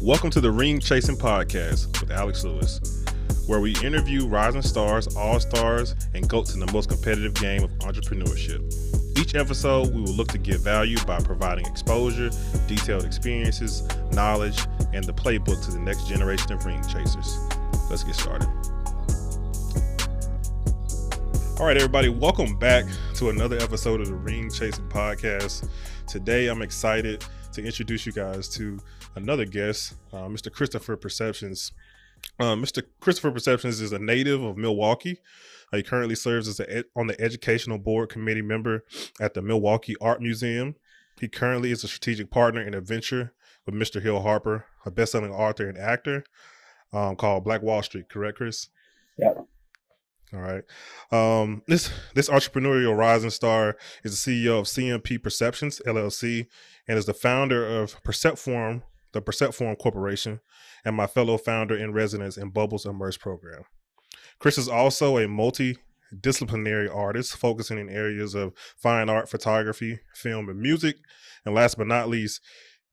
Welcome to the Ring Chasing Podcast with Alex Lewis, where we interview rising stars, all stars, and goats in the most competitive game of entrepreneurship. Each episode, we will look to give value by providing exposure, detailed experiences, knowledge, and the playbook to the next generation of ring chasers. Let's get started. All right, everybody, welcome back to another episode of the Ring Chasing Podcast. Today, I'm excited to introduce you guys to another guest, uh, Mr. Christopher Perceptions. Uh, Mr. Christopher Perceptions is a native of Milwaukee. Uh, he currently serves as a, on the educational board committee member at the Milwaukee Art Museum. He currently is a strategic partner in a venture with Mr. Hill Harper, a best-selling author and actor, um, called Black Wall Street. Correct, Chris? Yeah. All right. Um, this this entrepreneurial rising star is the CEO of CMP Perceptions LLC and is the founder of Perceptform, the Perceptform Corporation, and my fellow founder in residence in Bubbles Immerse program. Chris is also a multi-disciplinary artist focusing in areas of fine art, photography, film, and music. And last but not least,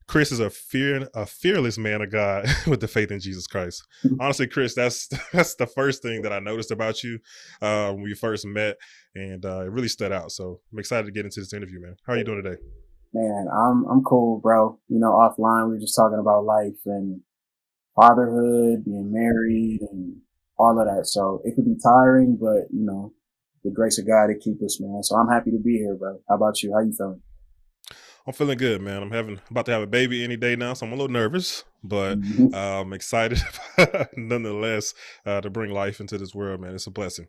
Chris is a fear a fearless man of God with the faith in Jesus Christ. Mm-hmm. Honestly, Chris, that's that's the first thing that I noticed about you uh, when we first met, and uh, it really stood out. So I'm excited to get into this interview, man. How are you doing today? Man, I'm I'm cool, bro. You know, offline we were just talking about life and fatherhood, being married, and all of that. So it could be tiring, but you know, the grace of God to keep us, man. So I'm happy to be here, bro. How about you? How you feeling? I'm feeling good, man. I'm having about to have a baby any day now, so I'm a little nervous, but mm-hmm. uh, I'm excited nonetheless uh, to bring life into this world, man. It's a blessing.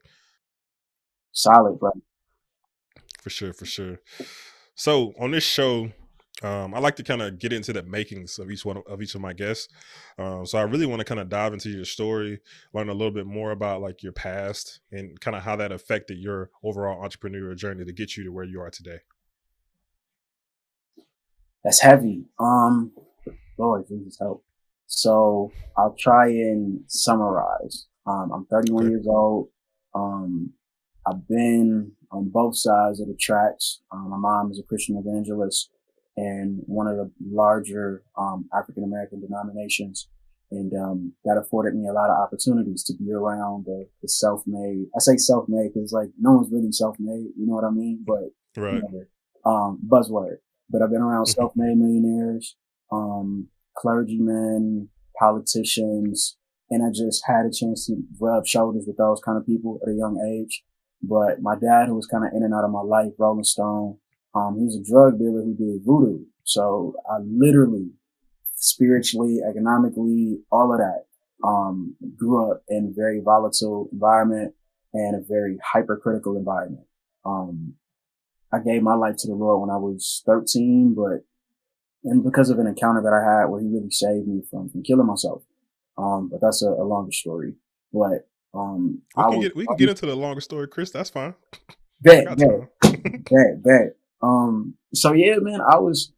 Solid, bro. For sure, for sure. So on this show, um, I like to kind of get into the makings of each one of each of my guests. Um, so I really want to kind of dive into your story, learn a little bit more about like your past and kind of how that affected your overall entrepreneurial journey to get you to where you are today that's heavy. Um, Lord Jesus help. So I'll try and summarize. Um, I'm 31 okay. years old. Um, I've been on both sides of the tracks. Um, my mom is a Christian evangelist and one of the larger um, African American denominations, and um, that afforded me a lot of opportunities to be around the, the self-made. I say self-made because like no one's really self-made, you know what I mean? But right. you know, um, buzzword but I've been around mm-hmm. self-made millionaires, um, clergymen, politicians, and I just had a chance to rub shoulders with those kind of people at a young age. But my dad, who was kind of in and out of my life, Rolling Stone, um, he was a drug dealer who did voodoo. So I literally, spiritually, economically, all of that, um, grew up in a very volatile environment and a very hypercritical environment. Um, I gave my life to the Lord when I was 13, but, and because of an encounter that I had where he really saved me from, from killing myself. Um, but that's a, a longer story. But, um, we can, was, get, we can get into the longer story, Chris. That's fine. Bet, bet, bet, bet. Um, so yeah, man, I was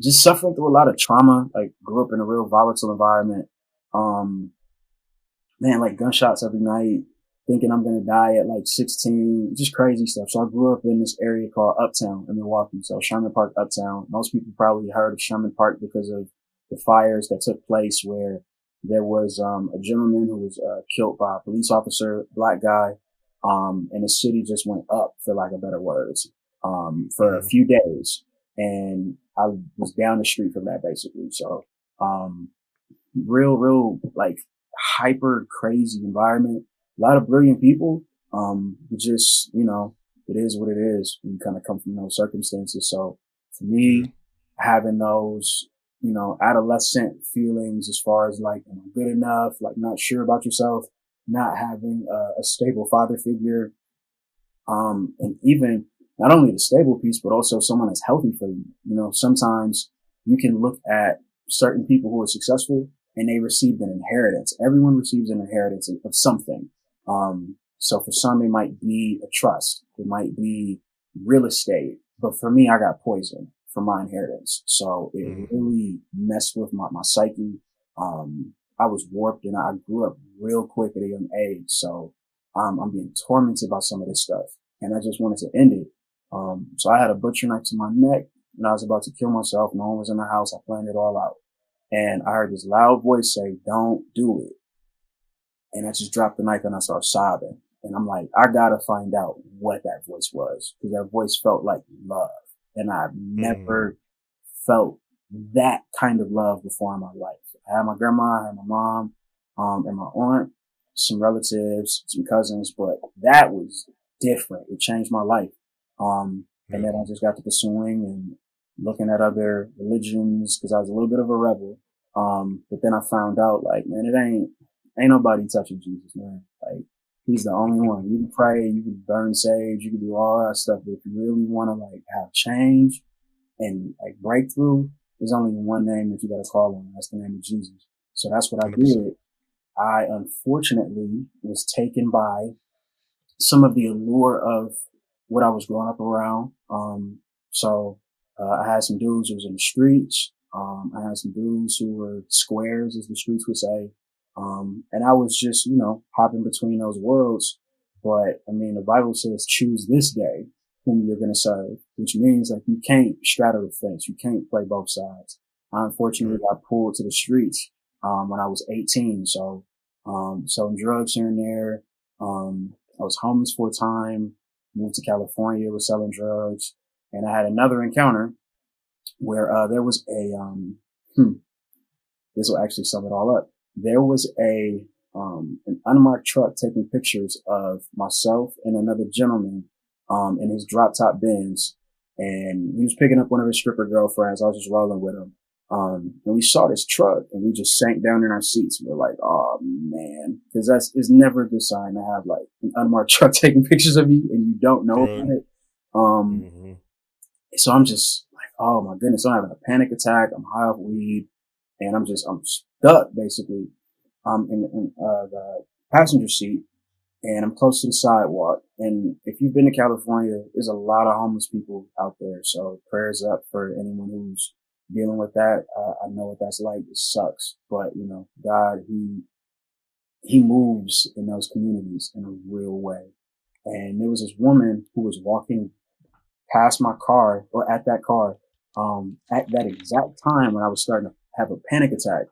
just suffering through a lot of trauma. Like grew up in a real volatile environment. Um, man, like gunshots every night, thinking I'm going to die at like 16, just crazy stuff. So I grew up in this area called Uptown in Milwaukee. So Sherman Park, Uptown. Most people probably heard of Sherman Park because of the fires that took place where there was, um, a gentleman who was, uh, killed by a police officer, black guy. Um, and the city just went up for lack of better words, um, for a mm-hmm. few days. And I was down the street from that basically. So, um, real, real like hyper crazy environment a lot of brilliant people. Um, just, you know, it is what it is. You kind of come from those circumstances. So for me, having those, you know, adolescent feelings as far as like, am I good enough? Like not sure about yourself, not having a, a stable father figure. Um, and even not only the stable piece, but also someone that's healthy for you. You know, sometimes you can look at certain people who are successful and they received an inheritance. Everyone receives an inheritance of something. Um, so for some, it might be a trust. It might be real estate. But for me, I got poison from my inheritance. So it mm-hmm. really messed with my, my psyche. Um, I was warped and I grew up real quick at a young age. So, um, I'm being tormented by some of this stuff and I just wanted to end it. Um, so I had a butcher knife to my neck and I was about to kill myself. No one was in the house. I planned it all out. And I heard this loud voice say, don't do it. And I just dropped the knife and I started sobbing. And I'm like, I gotta find out what that voice was because that voice felt like love. And I've never mm. felt that kind of love before in my life. I had my grandma, I had my mom, um, and my aunt, some relatives, some cousins, but that was different. It changed my life. Um, and then I just got to pursuing and looking at other religions because I was a little bit of a rebel. Um, but then I found out like, man, it ain't, ain't nobody touching Jesus, man. Like, he's the only one. You can pray, you can burn sage, you can do all that stuff. But if you really want to like have change and like breakthrough, there's only one name that you got to call on. That's the name of Jesus. So that's what I did. I unfortunately was taken by some of the allure of what I was growing up around. Um, so uh, I had some dudes who was in the streets. Um, I had some dudes who were squares, as the streets would say. Um, and I was just, you know, hopping between those worlds. But I mean, the Bible says, choose this day whom you're going to serve, which means like you can't straddle the fence. You can't play both sides. I unfortunately got pulled to the streets, um, when I was 18. So, um, selling drugs here and there. Um, I was homeless for a time, moved to California, was selling drugs. And I had another encounter where, uh, there was a, um, hmm, this will actually sum it all up there was a um, an unmarked truck taking pictures of myself and another gentleman um, in his drop top Benz, and he was picking up one of his stripper girlfriends. I was just rolling with him. Um, and we saw this truck and we just sank down in our seats. We we're like, oh man, cause that's, it's never a good sign to have like an unmarked truck taking pictures of you and you don't know about it. Um, mm-hmm. so I'm just like, oh my goodness, I'm having a panic attack. I'm high off weed and I'm just, I'm stuck basically, um, in, in uh, the passenger seat and I'm close to the sidewalk. And if you've been to California, there's a lot of homeless people out there. So prayers up for anyone who's dealing with that. Uh, I know what that's like. It sucks, but you know, God, he, he moves in those communities in a real way. And there was this woman who was walking past my car or at that car, um, at that exact time when I was starting to have a panic attack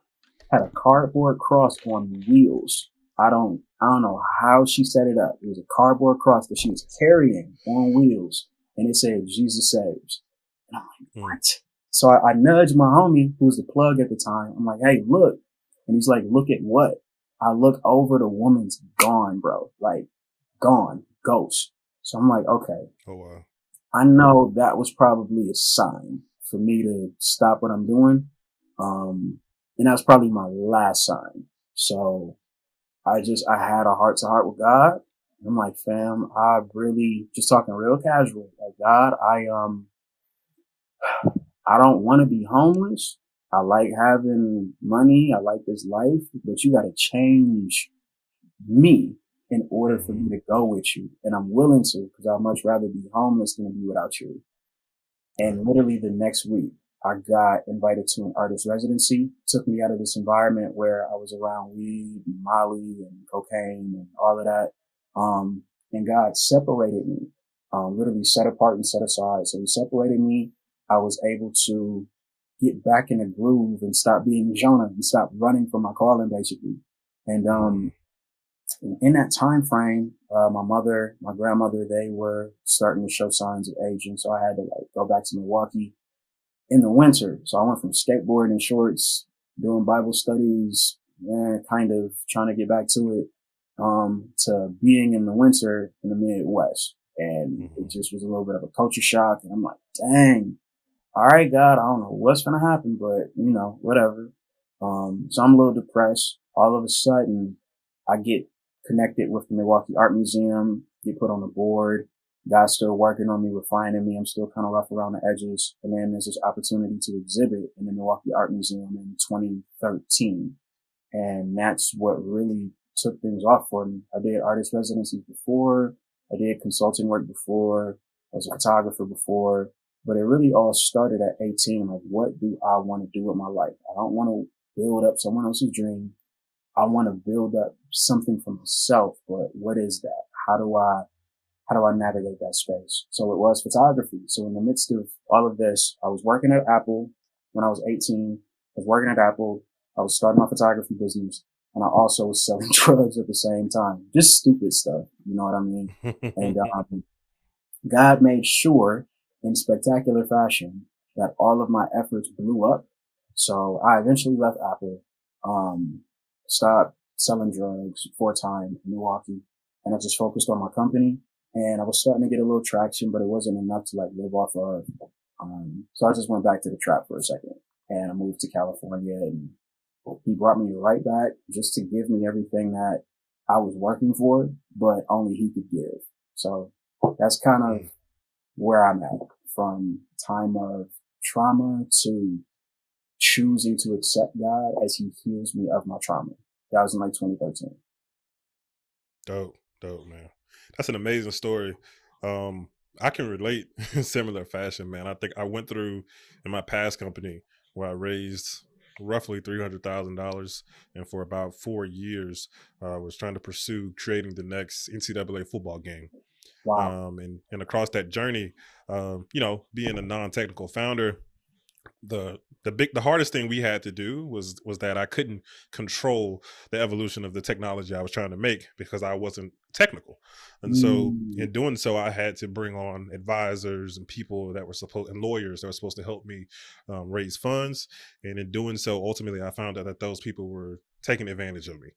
had a cardboard cross on wheels. I don't, I don't know how she set it up. It was a cardboard cross that she was carrying on wheels and it said, Jesus saves. And I'm like, hmm. what? So I, I nudged my homie who was the plug at the time. I'm like, Hey, look. And he's like, look at what? I look over the woman's gone, bro. Like gone, ghost. So I'm like, okay. Oh, wow. I know that was probably a sign for me to stop what I'm doing. Um, and that was probably my last sign. So I just, I had a heart to heart with God. I'm like, fam, I really just talking real casual. Like, God, I, um, I don't want to be homeless. I like having money. I like this life, but you got to change me in order for me to go with you. And I'm willing to because I'd much rather be homeless than be without you. And literally the next week, I got invited to an artist residency, took me out of this environment where I was around weed and Molly and cocaine and all of that. Um, and God separated me, um, literally set apart and set aside. So he separated me. I was able to get back in a groove and stop being Jonah and stop running from my calling basically. And, um, in that time frame, uh, my mother, my grandmother, they were starting to show signs of aging. So I had to like go back to Milwaukee in the winter. So I went from skateboarding shorts, doing Bible studies, and kind of trying to get back to it, um, to being in the winter in the Midwest. And mm-hmm. it just was a little bit of a culture shock. And I'm like, dang, all right, God, I don't know what's going to happen, but you know, whatever. Um, so I'm a little depressed. All of a sudden, I get connected with the Milwaukee Art Museum, get put on the board. God's still working on me, refining me. I'm still kind of rough around the edges. And then there's this opportunity to exhibit in the Milwaukee Art Museum in 2013. And that's what really took things off for me. I did artist residencies before. I did consulting work before. I was a photographer before, but it really all started at 18. Like, what do I want to do with my life? I don't want to build up someone else's dream. I want to build up something for myself, but what is that? How do I how do I navigate that space? So it was photography. So in the midst of all of this, I was working at Apple when I was 18. I was working at Apple. I was starting my photography business and I also was selling drugs at the same time. Just stupid stuff. You know what I mean? and, um, God made sure in spectacular fashion that all of my efforts blew up. So I eventually left Apple, um, stopped selling drugs for a time in Milwaukee and I just focused on my company and I was starting to get a little traction, but it wasn't enough to like live off of. Um, so I just went back to the trap for a second and I moved to California and he brought me right back just to give me everything that I was working for, but only he could give. So that's kind of where I'm at from time of trauma to choosing to accept God as he heals me of my trauma. That was in like 2013. Dope, dope, man. That's an amazing story. Um, I can relate in similar fashion, man. I think I went through in my past company where I raised roughly three hundred thousand dollars, and for about four years, I uh, was trying to pursue creating the next NCAA football game. Wow! Um, and and across that journey, um, you know, being a non-technical founder, the the big the hardest thing we had to do was was that I couldn't control the evolution of the technology I was trying to make because I wasn't technical. And so in mm. doing so I had to bring on advisors and people that were supposed and lawyers that were supposed to help me um, raise funds and in doing so ultimately I found out that those people were taking advantage of me.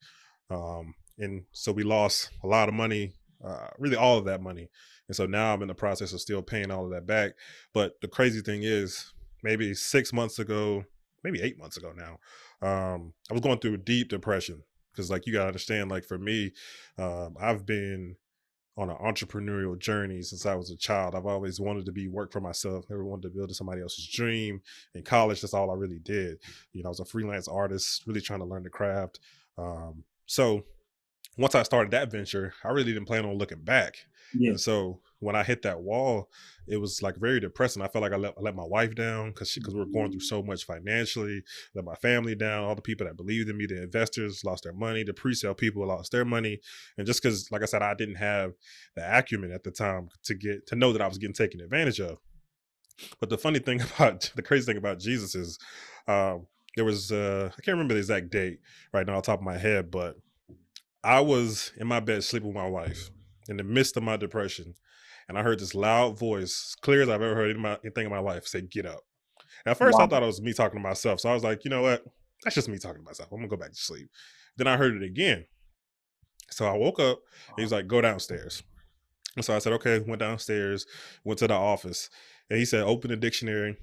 Um, and so we lost a lot of money uh, really all of that money. And so now I'm in the process of still paying all of that back. But the crazy thing is, maybe six months ago, maybe eight months ago now, um, I was going through a deep depression because, like, you gotta understand, like, for me, um, I've been on an entrepreneurial journey since I was a child. I've always wanted to be work for myself, never wanted to build somebody else's dream. In college, that's all I really did. You know, I was a freelance artist, really trying to learn the craft. Um, so once I started that venture, I really didn't plan on looking back. Yeah. And so when I hit that wall, it was like very depressing. I felt like I let, I let my wife down because because we were going through so much financially, let my family down, all the people that believed in me, the investors lost their money, the pre-sale people lost their money, and just because, like I said, I didn't have the acumen at the time to get to know that I was getting taken advantage of. But the funny thing about the crazy thing about Jesus is, um, there was uh, I can't remember the exact date right now, on top of my head, but I was in my bed sleeping with my wife in the midst of my depression, and I heard this loud voice, clear as I've ever heard in my, anything in my life, say, "Get up." And at first, wow. I thought it was me talking to myself, so I was like, you know what? That's just me talking to myself. I'm gonna go back to sleep. Then I heard it again, so I woke up. He was like, "Go downstairs." And so I said, "Okay." Went downstairs, went to the office, and he said, "Open the dictionary."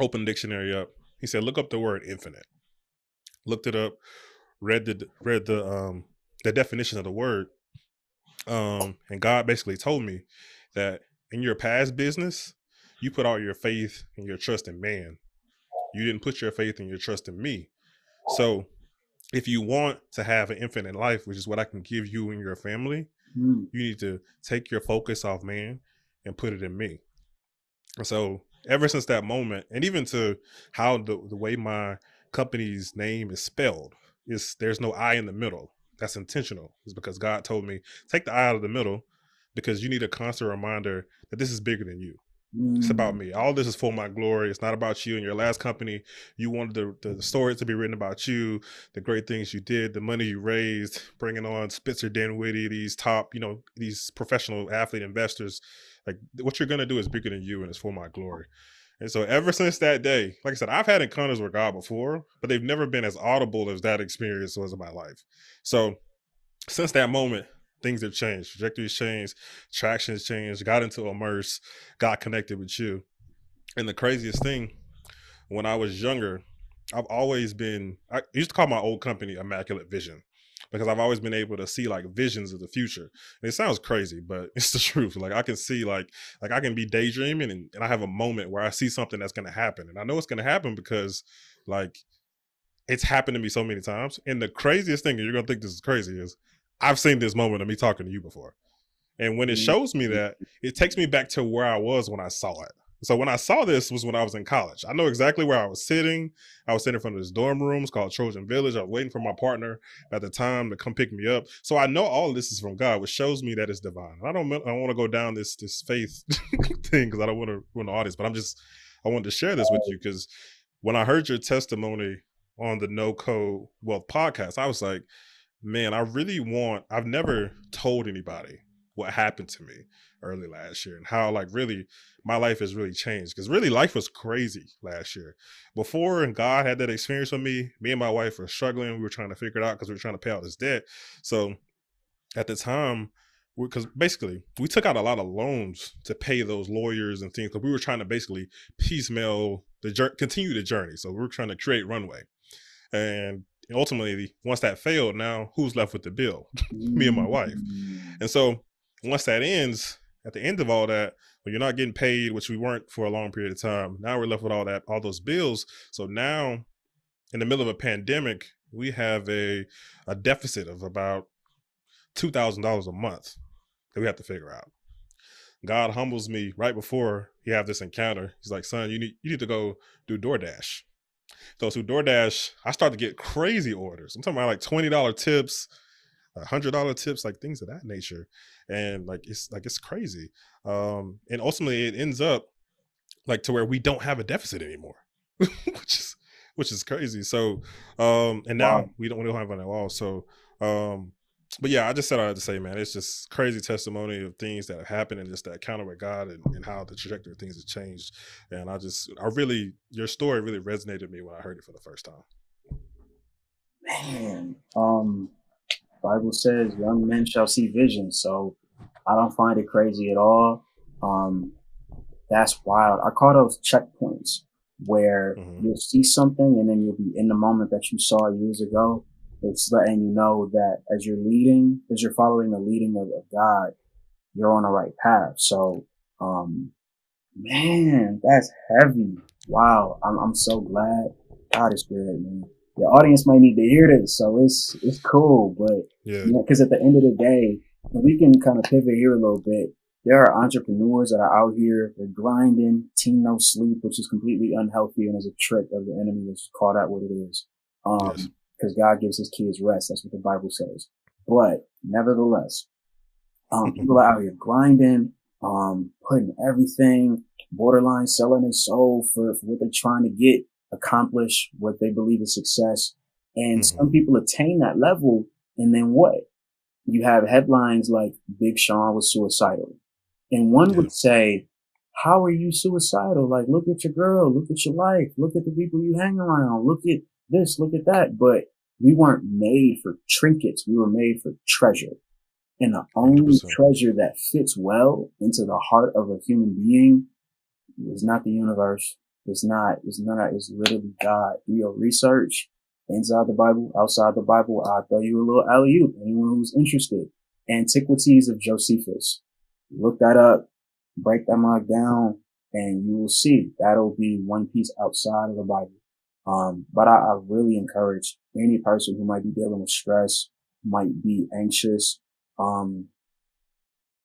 Open the dictionary up. He said, "Look up the word infinite." Looked it up, read the read the um the definition of the word, um, and God basically told me that in your past business, you put all your faith and your trust in man. You didn't put your faith and your trust in me. So if you want to have an infinite life, which is what I can give you and your family, mm. you need to take your focus off man and put it in me. And so ever since that moment, and even to how the, the way my company's name is spelled, is there's no I in the middle that's intentional is because God told me take the eye out of the middle because you need a constant reminder that this is bigger than you. Mm. It's about me. All this is for my glory. It's not about you and your last company. You wanted the, the story to be written about you, the great things you did, the money you raised, bringing on Spencer Dinwiddie, these top, you know, these professional athlete investors. Like what you're gonna do is bigger than you, and it's for my glory. And so ever since that day, like I said, I've had encounters with God before, but they've never been as audible as that experience was in my life. So since that moment, things have changed. Trajectories changed, tractions changed, got into immerse, got connected with you. And the craziest thing, when I was younger, I've always been I used to call my old company Immaculate Vision because I've always been able to see like visions of the future. And it sounds crazy, but it's the truth. Like I can see like like I can be daydreaming and, and I have a moment where I see something that's gonna happen. And I know it's gonna happen because like it's happened to me so many times. And the craziest thing, and you're gonna think this is crazy, is I've seen this moment of me talking to you before. And when it mm-hmm. shows me that, it takes me back to where I was when I saw it. So when I saw this was when I was in college. I know exactly where I was sitting. I was sitting in front of this dorm room. It's called Trojan Village. I was waiting for my partner at the time to come pick me up. So I know all this is from God, which shows me that it's divine. I don't I want to go down this this faith thing because I don't want to ruin the audience, but I'm just I wanted to share this with you because when I heard your testimony on the No Code Wealth podcast, I was like, man, I really want, I've never told anybody what happened to me early last year and how like really my life has really changed because really life was crazy last year. Before and god had that experience with me me and my wife were struggling we were trying to figure it out because we were trying to pay out this debt. So at the time because basically we took out a lot of loans to pay those lawyers and things because we were trying to basically piecemeal the journey continue the journey. So we were trying to create runway. And ultimately once that failed now who's left with the bill? Me and my wife. Mm. and so once that ends, at the end of all that, when you're not getting paid, which we weren't for a long period of time, now we're left with all that, all those bills. So now, in the middle of a pandemic, we have a a deficit of about two thousand dollars a month that we have to figure out. God humbles me right before he have this encounter. He's like, "Son, you need you need to go do DoorDash." So through DoorDash, I start to get crazy orders. I'm talking about like twenty dollar tips, hundred dollar tips, like things of that nature, and like it's like it's crazy. Um, and ultimately, it ends up like to where we don't have a deficit anymore, which is which is crazy. So, um, and now wow. we don't we don't have one at all. So, um, but yeah, I just said I had to say, man, it's just crazy testimony of things that have happened and just that encounter with God and, and how the trajectory of things has changed. And I just, I really, your story really resonated with me when I heard it for the first time. Man, um, Bible says young men shall see visions. So I don't find it crazy at all. Um, that's wild. I call those checkpoints where mm-hmm. you'll see something and then you'll be in the moment that you saw years ago. It's letting you know that as you're leading, as you're following the leading of, of God, you're on the right path. So, um, man, that's heavy. Wow. I'm, I'm so glad God is good, man the audience might need to hear this, so it's it's cool. But yeah, because you know, at the end of the day, we can kind of pivot here a little bit. There are entrepreneurs that are out here, they're grinding, team no sleep, which is completely unhealthy and is a trick of the enemy. Let's call that what it is. Um, yes. cause God gives his kids rest. That's what the Bible says. But nevertheless, um, people are out here grinding, um, putting everything borderline selling their soul for, for what they're trying to get accomplish what they believe is success. And mm-hmm. some people attain that level. And then what? You have headlines like Big Sean was suicidal. And one yeah. would say, how are you suicidal? Like, look at your girl, look at your life, look at the people you hang around, look at this, look at that. But we weren't made for trinkets. We were made for treasure. And the only 100%. treasure that fits well into the heart of a human being is not the universe. It's not, it's not, it's literally God. Do your research inside the Bible, outside the Bible. I'll tell you a little alley oop. Anyone who's interested. Antiquities of Josephus. Look that up, break that mark down, and you will see that'll be one piece outside of the Bible. Um, but I, I really encourage any person who might be dealing with stress, might be anxious. Um,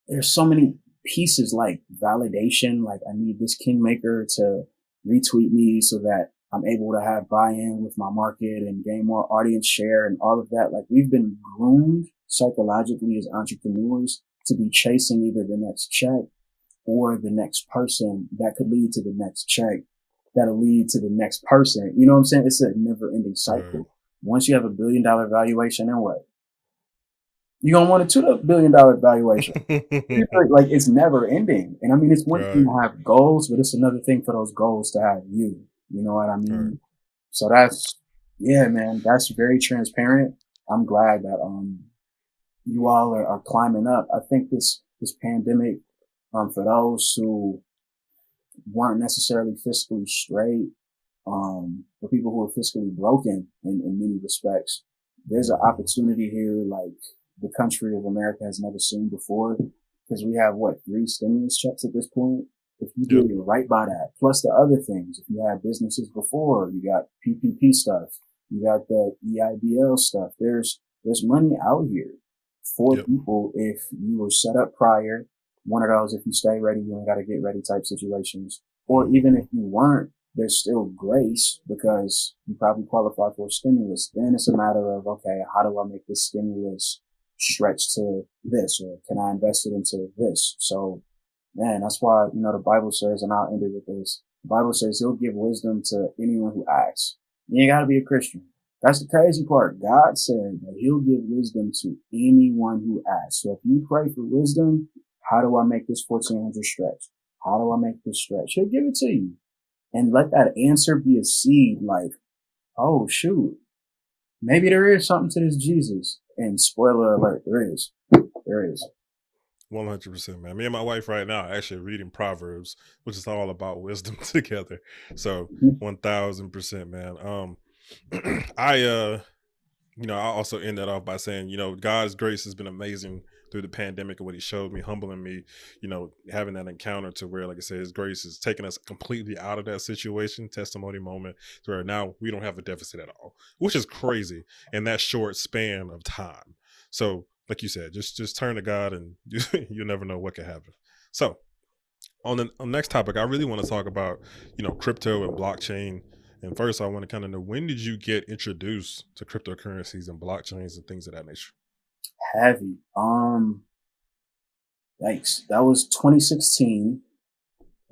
there's so many pieces like validation, like I need this kingmaker to retweet me so that I'm able to have buy-in with my market and gain more audience share and all of that. Like we've been groomed psychologically as entrepreneurs to be chasing either the next check or the next person that could lead to the next check that'll lead to the next person. You know what I'm saying? It's a never ending cycle. Mm. Once you have a billion dollar valuation, then what? You're gonna want a two billion dollar valuation. like it's never ending. And I mean, it's one right. thing to have goals, but it's another thing for those goals to have you. You know what I mean? Right. So that's yeah, man. That's very transparent. I'm glad that um you all are, are climbing up. I think this this pandemic, um, for those who weren't necessarily fiscally straight, um, for people who are fiscally broken in, in many respects, there's an opportunity here like the country of America has never seen before. Because we have what three stimulus checks at this point. If you do yep. right by that, plus the other things, if you had businesses before, you got PPP stuff, you got the EIDL stuff. There's there's money out here for yep. people if you were set up prior. One of those, if you stay ready, you ain't got to get ready type situations. Or even if you weren't, there's still grace because you probably qualify for a stimulus. Then it's a matter of, okay, how do I make this stimulus stretch to this or can I invest it into this? So man, that's why, you know, the Bible says, and I'll end it with this. The Bible says he'll give wisdom to anyone who asks. You ain't gotta be a Christian. That's the crazy part. God said that he'll give wisdom to anyone who asks. So if you pray for wisdom, how do I make this 1400 stretch? How do I make this stretch? He'll give it to you. And let that answer be a seed like, oh shoot, maybe there is something to this Jesus. And spoiler alert, there is. There is. One hundred percent, man. Me and my wife right now actually reading Proverbs, which is all about wisdom together. So mm-hmm. one thousand percent, man. Um, I uh, you know, I also end that off by saying, you know, God's grace has been amazing through the pandemic and what He showed me, humbling me. You know, having that encounter to where, like I said, His grace is taking us completely out of that situation, testimony moment, where now we don't have a deficit at all, which is crazy in that short span of time. So like you said, just just turn to God, and you, you never know what could happen. So, on the, on the next topic, I really want to talk about you know crypto and blockchain. And first, I want to kind of know when did you get introduced to cryptocurrencies and blockchains and things of that nature? Heavy. Um, yikes. That was 2016.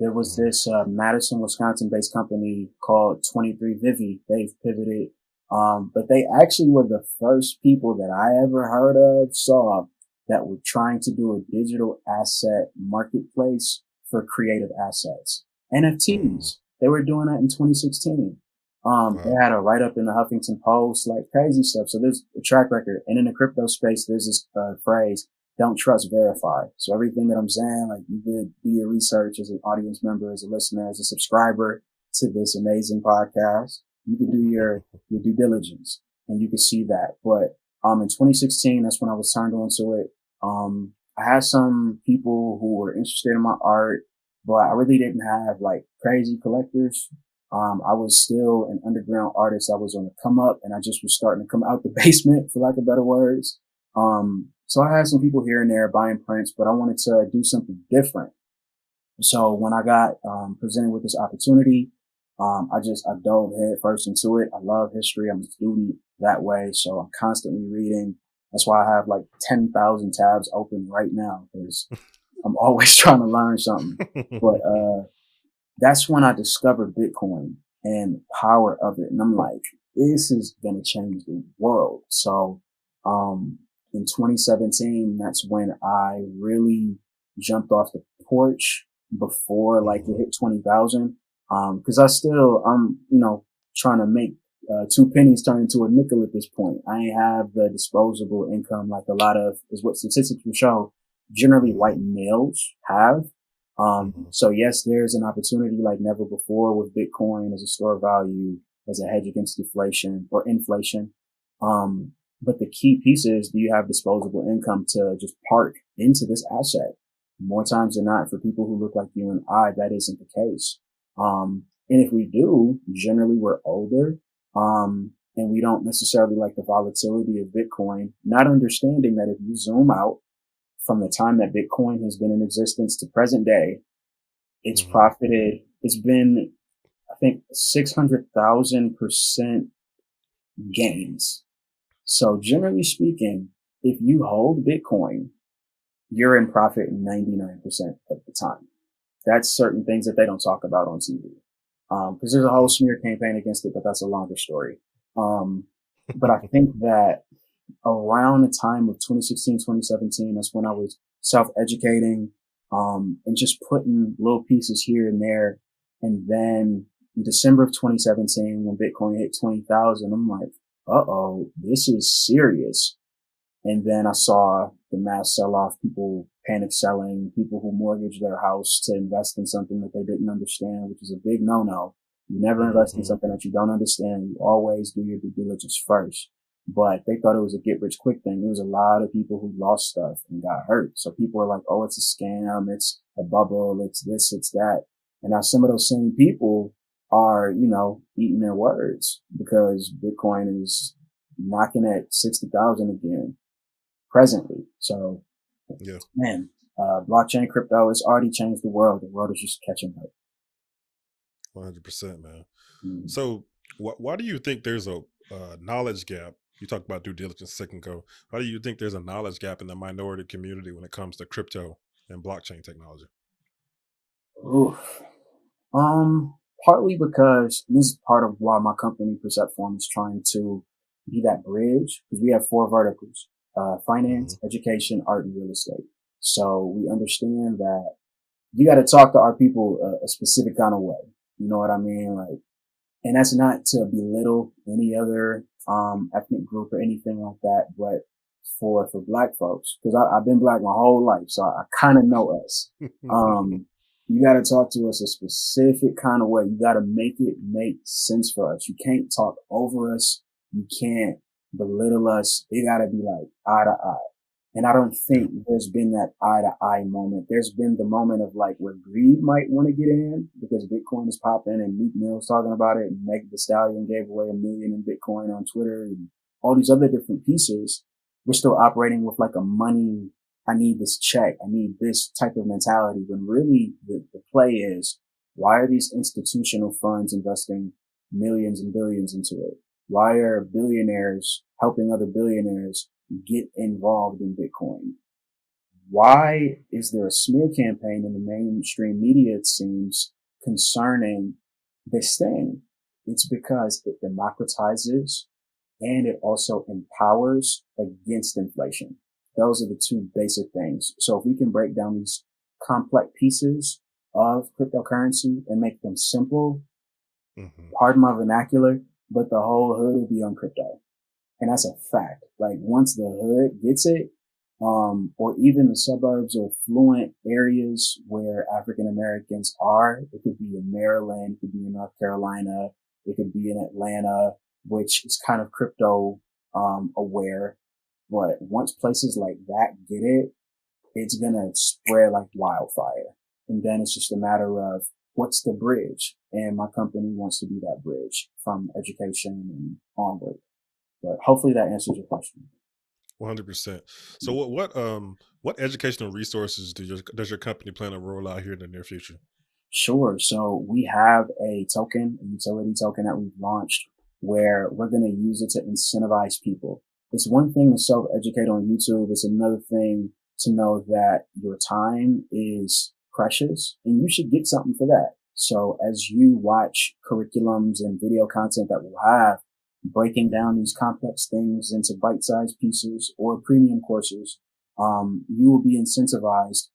There was this uh, Madison, Wisconsin based company called 23Vivi. They've pivoted um, but they actually were the first people that I ever heard of, saw that were trying to do a digital asset marketplace for creative assets. NFTs. They were doing that in 2016. Um, they had a write up in the Huffington Post, like crazy stuff. So there's a track record. And in the crypto space, there's this uh, phrase, don't trust, verify. So everything that I'm saying, like you could do your research as an audience member, as a listener, as a subscriber to this amazing podcast you can do your, your due diligence and you can see that. But, um, in 2016, that's when I was turned on to it. Um, I had some people who were interested in my art, but I really didn't have like crazy collectors. Um, I was still an underground artist. I was on the come up and I just was starting to come out the basement for lack of better words. Um, so I had some people here and there buying prints, but I wanted to do something different. So when I got, um, presented with this opportunity, um, I just, I dove head first into it. I love history. I'm a student that way. So I'm constantly reading. That's why I have like 10,000 tabs open right now because I'm always trying to learn something. but, uh, that's when I discovered Bitcoin and the power of it. And I'm like, this is going to change the world. So, um, in 2017, that's when I really jumped off the porch before like it hit 20,000 um, cause I still, I'm, you know, trying to make, uh, two pennies turn into a nickel at this point. I ain't have the disposable income like a lot of, is what statistics will show, generally white males have. Um, mm-hmm. so yes, there's an opportunity like never before with Bitcoin as a store of value, as a hedge against deflation or inflation. Um, but the key piece is, do you have disposable income to just park into this asset? More times than not, for people who look like you and I, that isn't the case. Um, and if we do, generally we're older. Um, and we don't necessarily like the volatility of Bitcoin, not understanding that if you zoom out from the time that Bitcoin has been in existence to present day, it's mm-hmm. profited, it's been, I think, 600,000% gains. So generally speaking, if you hold Bitcoin, you're in profit 99% of the time that's certain things that they don't talk about on TV. Um, cause there's a whole smear campaign against it, but that's a longer story. Um, but I think that around the time of 2016, 2017, that's when I was self-educating, um, and just putting little pieces here and there. And then in December of 2017, when Bitcoin hit 20,000, I'm like, uh oh, this is serious. And then I saw the mass sell off, people panic selling, people who mortgage their house to invest in something that they didn't understand, which is a big no no. You never invest mm-hmm. in something that you don't understand. You always do your due diligence first. But they thought it was a get rich quick thing. There was a lot of people who lost stuff and got hurt. So people are like, oh, it's a scam. It's a bubble. It's this, it's that. And now some of those same people are, you know, eating their words because Bitcoin is knocking at 60,000 again presently. So, yeah, man, uh, blockchain crypto has already changed the world. The world is just catching up. One hundred percent, man. Mm. So, wh- why do you think there's a uh, knowledge gap? You talked about due diligence a second ago. Why do you think there's a knowledge gap in the minority community when it comes to crypto and blockchain technology? Ooh, um, partly because this is part of why my company Perceptform is trying to be that bridge because we have four verticals, uh, finance, mm-hmm. education, art, and real estate. So we understand that you got to talk to our people a, a specific kind of way. You know what I mean? Like, and that's not to belittle any other, um, ethnic group or anything like that, but for, for black folks, cause I, have been black my whole life. So I, I kind of know us. Um, you got to talk to us a specific kind of way. You got to make it make sense for us. You can't talk over us. You can't belittle us. It got to be like eye to eye. And I don't think there's been that eye to eye moment. There's been the moment of like where greed might want to get in because Bitcoin is popping and Meek Mill's talking about it and Meg the Stallion gave away a million in Bitcoin on Twitter and all these other different pieces. We're still operating with like a money I need this check. I need this type of mentality when really the, the play is why are these institutional funds investing millions and billions into it? Why are billionaires helping other billionaires get involved in Bitcoin? Why is there a smear campaign in the mainstream media, it seems, concerning this thing? It's because it democratizes and it also empowers against inflation. Those are the two basic things. So if we can break down these complex pieces of cryptocurrency and make them simple, mm-hmm. pardon my vernacular, but the whole hood will be on crypto. And that's a fact. Like once the hood gets it, um, or even the suburbs or fluent areas where African Americans are, it could be in Maryland, it could be in North Carolina, it could be in Atlanta, which is kind of crypto, um, aware. But once places like that get it, it's going to spread like wildfire. And then it's just a matter of what's the bridge? And my company wants to be that bridge from education and onward. But hopefully that answers your question. One hundred percent. So, what what um what educational resources do your does your company plan to roll out here in the near future? Sure. So we have a token, a utility token that we've launched, where we're going to use it to incentivize people. It's one thing to self educate on YouTube. It's another thing to know that your time is precious and you should get something for that. So as you watch curriculums and video content that we'll have, breaking down these complex things into bite-sized pieces or premium courses, um, you will be incentivized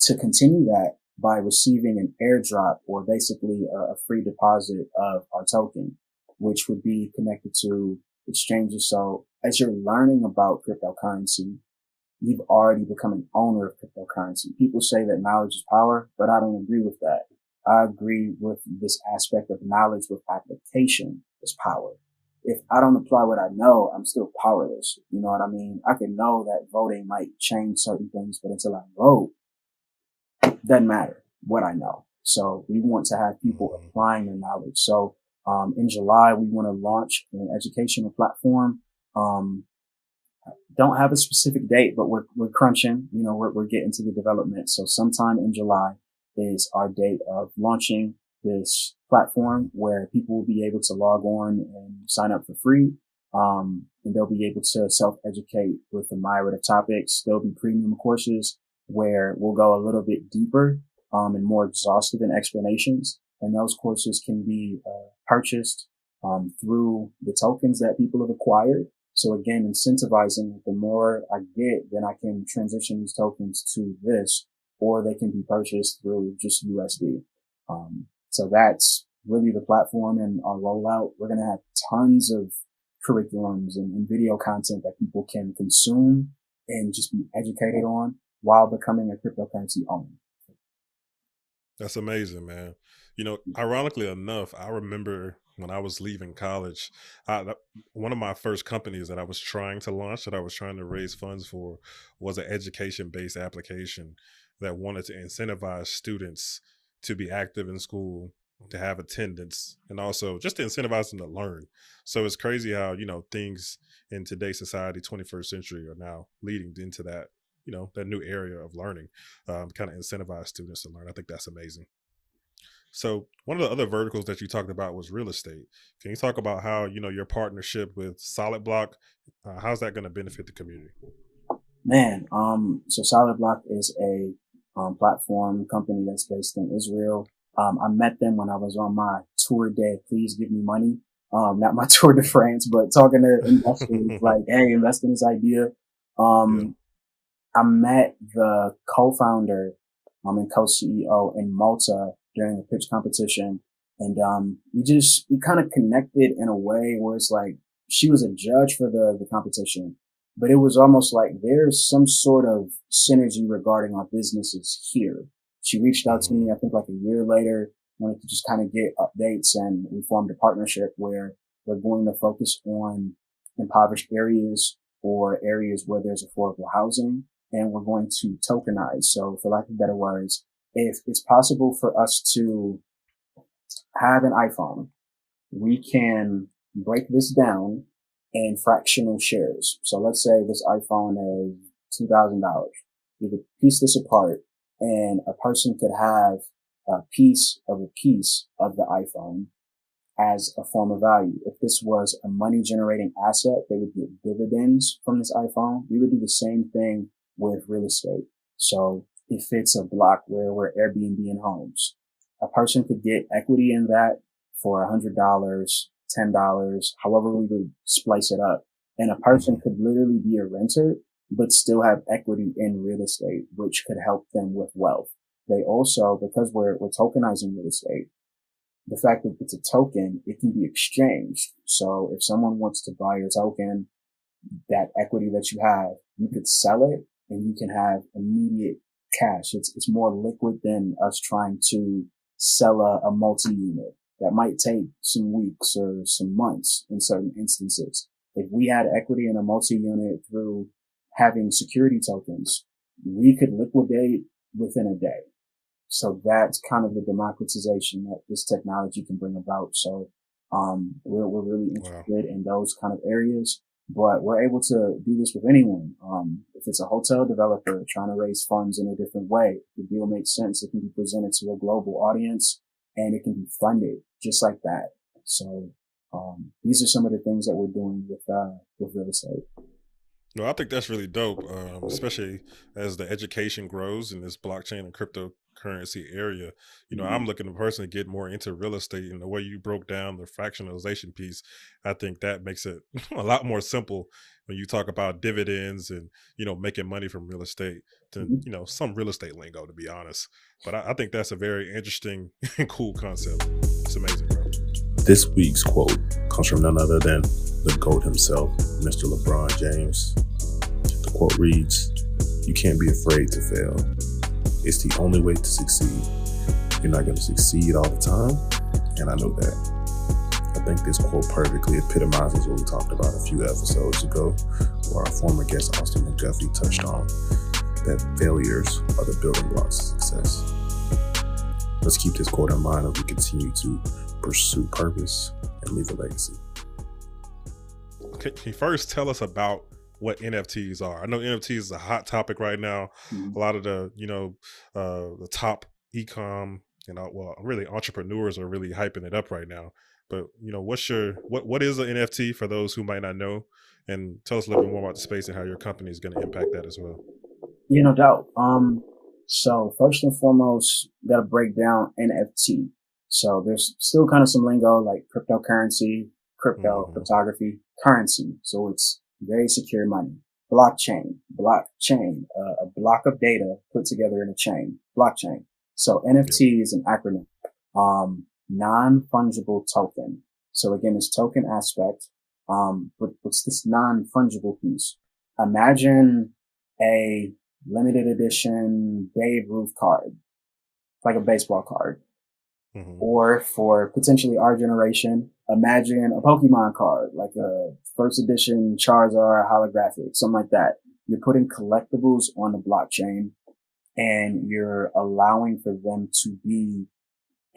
to continue that by receiving an airdrop or basically a, a free deposit of our token, which would be connected to exchanges. So as you're learning about cryptocurrency, you've already become an owner of cryptocurrency. People say that knowledge is power, but I don't agree with that. I agree with this aspect of knowledge with application is power. If I don't apply what I know, I'm still powerless. You know what I mean? I can know that voting might change certain things, but until I vote, doesn't matter what I know. So we want to have people mm-hmm. applying their knowledge. So um, in July, we want to launch an educational platform. Um, don't have a specific date, but we're, we're crunching, you know, we're, we're getting to the development. So sometime in July is our date of launching this platform where people will be able to log on and sign up for free. Um, and they'll be able to self-educate with a myriad of topics. There'll be premium courses where we'll go a little bit deeper, um, and more exhaustive in explanations and those courses can be uh, purchased um, through the tokens that people have acquired. So again, incentivizing the more I get, then I can transition these tokens to this, or they can be purchased through just USD. Um, so that's really the platform and our rollout. We're going to have tons of curriculums and, and video content that people can consume and just be educated on while becoming a cryptocurrency owner. That's amazing, man. You know, mm. ironically enough, I remember when I was leaving college, I, one of my first companies that I was trying to launch, that I was trying to raise funds for, was an education based application that wanted to incentivize students to be active in school, to have attendance, and also just to incentivize them to learn. So it's crazy how, you know, things in today's society, 21st century, are now leading into that you know that new area of learning um, kind of incentivize students to learn. I think that's amazing. So one of the other verticals that you talked about was real estate. Can you talk about how you know your partnership with SolidBlock uh, how's that going to benefit the community? Man um so solid block is a um, platform company that's based in israel Um, I met them when I was on my tour day. Please give me money. Um, not my tour de France, but talking to investors like, Hey, invest in this idea. Um, yeah. I met the co-founder, um, and co-CEO in Malta during the pitch competition. And, um, we just, we kind of connected in a way where it's like, she was a judge for the, the competition, but it was almost like there's some sort of synergy regarding our businesses here. She reached out to me, I think like a year later, wanted to just kind of get updates and we formed a partnership where we're going to focus on impoverished areas or areas where there's affordable housing and we're going to tokenize. So for lack of better words, if it's possible for us to have an iPhone, we can break this down in fractional shares. So let's say this iPhone is $2,000. You could piece this apart and a person could have a piece of a piece of the iPhone as a form of value. If this was a money generating asset, they would get dividends from this iPhone. We would do the same thing with real estate. So if it's a block where we're Airbnb and homes, a person could get equity in that for a hundred dollars, ten dollars, however we would splice it up. And a person could literally be a renter but still have equity in real estate, which could help them with wealth. They also, because we're, we're tokenizing real estate, the fact that it's a token, it can be exchanged. So if someone wants to buy your token, that equity that you have, you could sell it and you can have immediate cash. It's, it's more liquid than us trying to sell a, a multi-unit. That might take some weeks or some months in certain instances. If we had equity in a multi-unit through having security tokens, we could liquidate within a day. So that's kind of the democratization that this technology can bring about. So, um, we're, we're really interested wow. in those kind of areas, but we're able to do this with anyone. Um, if it's a hotel developer trying to raise funds in a different way, the deal makes sense. It can be presented to a global audience and it can be funded just like that. So, um, these are some of the things that we're doing with, uh, with real estate. No, I think that's really dope, um, especially as the education grows in this blockchain and cryptocurrency area. You know, mm-hmm. I'm looking to personally get more into real estate, and the way you broke down the fractionalization piece, I think that makes it a lot more simple when you talk about dividends and you know making money from real estate than mm-hmm. you know some real estate lingo, to be honest. But I, I think that's a very interesting and cool concept. It's amazing, bro. This week's quote comes from none other than the GOAT himself, Mr. LeBron James. The quote reads, You can't be afraid to fail. It's the only way to succeed. You're not going to succeed all the time, and I know that. I think this quote perfectly epitomizes what we talked about a few episodes ago, where our former guest Austin McGuffey touched on that failures are the building blocks of success. Let's keep this quote in mind as we continue to pursue purpose and leave a legacy can you first tell us about what NFTs are? I know NFTs is a hot topic right now. Mm-hmm. A lot of the, you know, uh, the top ecom, you know, well, really entrepreneurs are really hyping it up right now. But you know, what's your what what is an NFT for those who might not know? And tell us a little bit more about the space and how your company is going to impact that as well. Yeah, no doubt. Um, so first and foremost, got to break down NFT. So there's still kind of some lingo like cryptocurrency, crypto, mm-hmm. cryptography, currency. So it's very secure money. Blockchain, blockchain, uh, a block of data put together in a chain, blockchain. So NFT is an acronym, um, non-fungible token. So again, this token aspect, um, but what's this non-fungible piece? Imagine a limited edition Babe Ruth card, like a baseball card. Mm-hmm. Or for potentially our generation, imagine a Pokemon card, like a first edition Charizard holographic, something like that. You're putting collectibles on the blockchain and you're allowing for them to be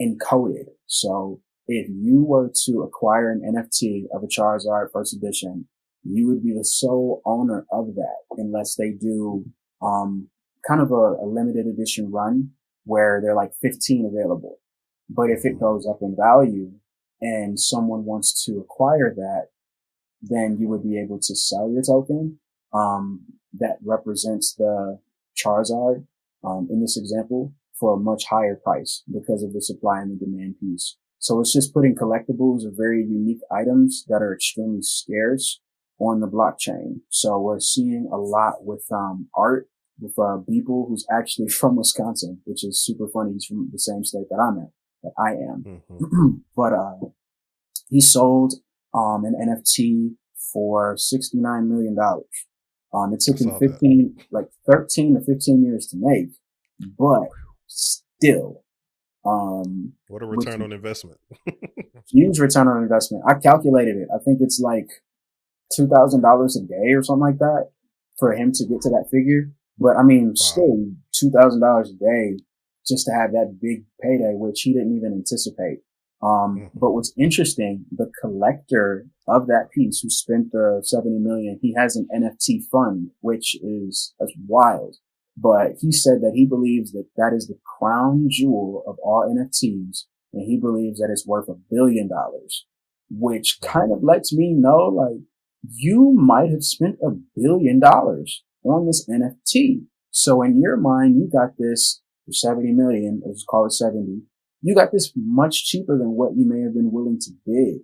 encoded. So if you were to acquire an NFT of a Charizard first edition, you would be the sole owner of that unless they do, um, kind of a, a limited edition run where they're like 15 available. But if it goes up in value and someone wants to acquire that, then you would be able to sell your token um, that represents the Charizard um, in this example for a much higher price because of the supply and the demand piece. So it's just putting collectibles or very unique items that are extremely scarce on the blockchain. So we're seeing a lot with um, art with uh, Beeple, who's actually from Wisconsin, which is super funny. He's from the same state that I'm in, that I am. Mm-hmm. but uh, he sold um, an NFT for $69 million. Um, it took him 15, that. like 13 to 15 years to make, but still, um, what a return on investment. huge return on investment. I calculated it. I think it's like $2,000 a day or something like that for him to get to that figure. But I mean, wow. still $2,000 a day just to have that big payday, which he didn't even anticipate. Um, mm-hmm. but what's interesting, the collector of that piece who spent the 70 million, he has an NFT fund, which is, that's wild. But he said that he believes that that is the crown jewel of all NFTs. And he believes that it's worth a billion dollars, which kind of lets me know, like, you might have spent a billion dollars on this NFT. So in your mind, you got this for 70 million, let's call it 70 you got this much cheaper than what you may have been willing to bid,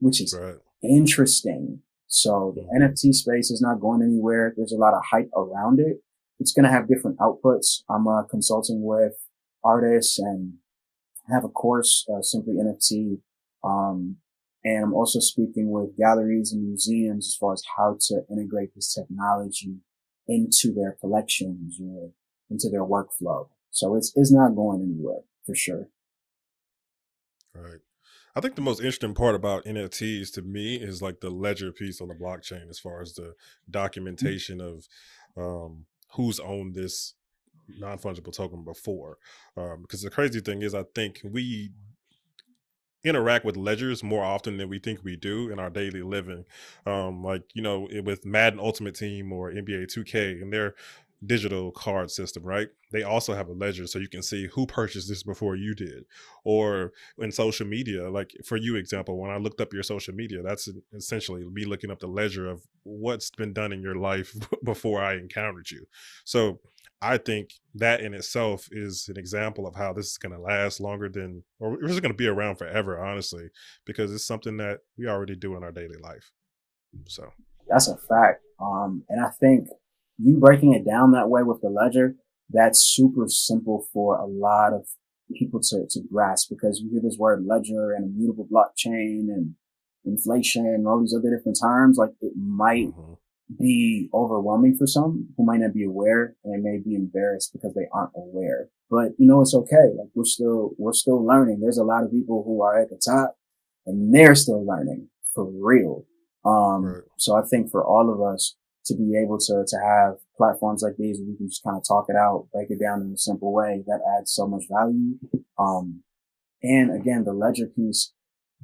which is right. interesting. So the. NFT space is not going anywhere. There's a lot of hype around it. It's going to have different outputs. I'm uh, consulting with artists and have a course, uh, simply NFT. Um, and I'm also speaking with galleries and museums as far as how to integrate this technology into their collections or into their workflow. So it's, it's not going anywhere for sure. Right. I think the most interesting part about NFTs to me is like the ledger piece on the blockchain, as far as the mm. documentation of um, who's owned this non fungible token before. Um, because the crazy thing is, I think we interact with ledgers more often than we think we do in our daily living. Um, like you know, with Madden Ultimate Team or NBA 2K, and they're digital card system, right? They also have a ledger so you can see who purchased this before you did. Or in social media, like for you example, when I looked up your social media, that's essentially me looking up the ledger of what's been done in your life before I encountered you. So I think that in itself is an example of how this is going to last longer than, or this is going to be around forever, honestly, because it's something that we already do in our daily life. So that's a fact. Um, and I think you breaking it down that way with the ledger, that's super simple for a lot of people to, to grasp because you hear this word ledger and immutable blockchain and inflation and all these other different terms. Like it might mm-hmm. be overwhelming for some who might not be aware and they may be embarrassed because they aren't aware. But you know, it's okay. Like we're still, we're still learning. There's a lot of people who are at the top and they're still learning for real. Um, right. so I think for all of us, to be able to, to have platforms like these where we can just kind of talk it out, break it down in a simple way that adds so much value. Um, and again, the ledger piece,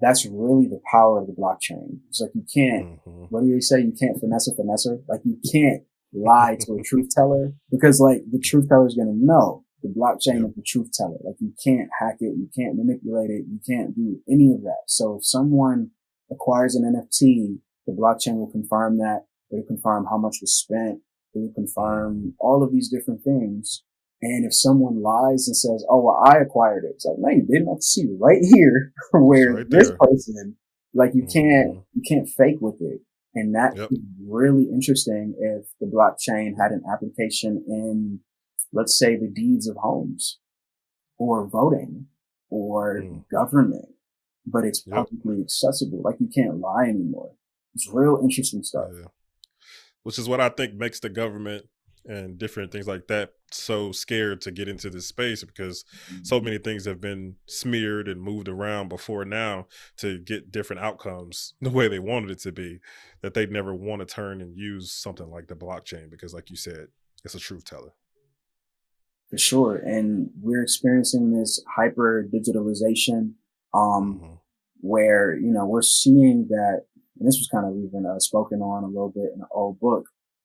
that's really the power of the blockchain. It's like you can't, mm-hmm. what do you say? You can't finesse a finesser. Like you can't lie to a truth teller because like the truth teller is going to know the blockchain of the truth teller. Like you can't hack it. You can't manipulate it. You can't do any of that. So if someone acquires an NFT, the blockchain will confirm that they confirm how much was spent. They would confirm all of these different things. And if someone lies and says, "Oh, well, I acquired it," it's like, no, you didn't. I see right here where right this person, like, you can't mm-hmm. you can't fake with it. And that yep. really interesting if the blockchain had an application in, let's say, the deeds of homes, or voting, or mm. government, but it's publicly yep. accessible. Like you can't lie anymore. It's real interesting stuff. Yeah which is what I think makes the government and different things like that so scared to get into this space because so mm-hmm. many things have been smeared and moved around before now to get different outcomes the way they wanted it to be that they'd never want to turn and use something like the blockchain because like you said it's a truth teller for sure and we're experiencing this hyper digitalization um mm-hmm. where you know we're seeing that and this was kind of even uh, spoken on a little bit in an old book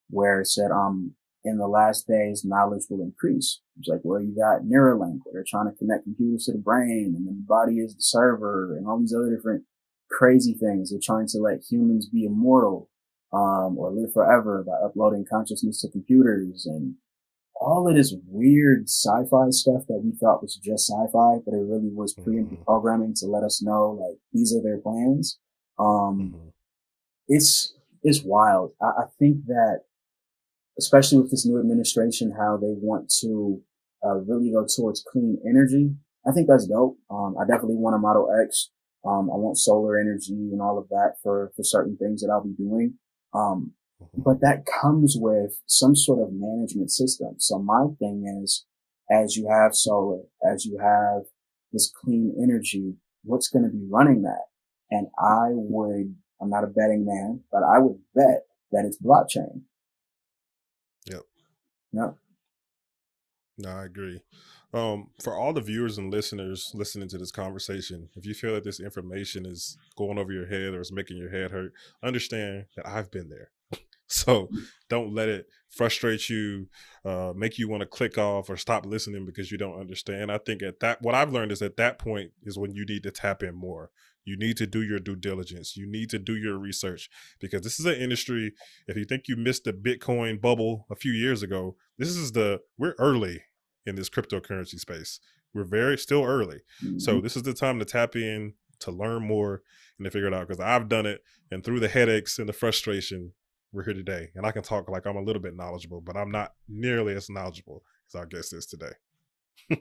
where it said, um, in the last days, knowledge will increase. It's like, well, you got Neuralink, where they're trying to connect computers to the brain, and then the body is the server, and all these other different crazy things. They're trying to let humans be immortal, um, or live forever by uploading consciousness to computers. And all of this weird sci-fi stuff that we thought was just sci-fi, but it really was pre-programming to let us know like these are their plans. Um, mm-hmm. It's it's wild. I, I, think that, especially with this new administration, how they want to uh, really go towards clean energy. I think that's dope. Um, I definitely want a Model X. Um, I want solar energy and all of that for for certain things that I'll be doing. Um, mm-hmm. but that comes with some sort of management system. So my thing is, as you have solar, as you have this clean energy, what's going to be running that? And I would I'm not a betting man, but I would bet that it's blockchain. Yep. Yep. No, I agree. Um, for all the viewers and listeners listening to this conversation, if you feel that this information is going over your head or is making your head hurt, understand that I've been there. So don't let it frustrate you, uh, make you want to click off or stop listening because you don't understand. I think at that, what I've learned is at that point is when you need to tap in more. You need to do your due diligence. You need to do your research because this is an industry. If you think you missed the Bitcoin bubble a few years ago, this is the we're early in this cryptocurrency space. We're very still early. Mm-hmm. So this is the time to tap in to learn more and to figure it out because I've done it and through the headaches and the frustration, we're here today. And I can talk like I'm a little bit knowledgeable, but I'm not nearly as knowledgeable as our guest is today.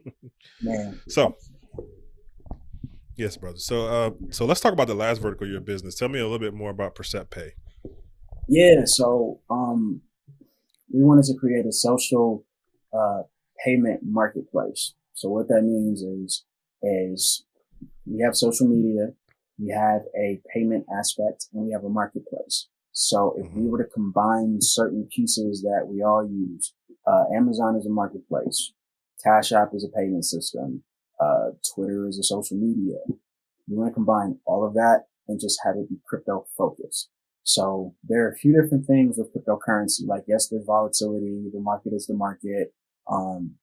So Yes, brother. So, uh, so let's talk about the last vertical of your business. Tell me a little bit more about Percept Pay. Yeah. So, um, we wanted to create a social uh, payment marketplace. So what that means is, is we have social media, we have a payment aspect, and we have a marketplace. So if we mm-hmm. were to combine certain pieces that we all use, uh, Amazon is a marketplace, Cash App is a payment system, uh, Twitter is a social media. You want to combine all of that and just have it be crypto focused. So there are a few different things with cryptocurrency. Like, yes, there's volatility. The market is the market. Um,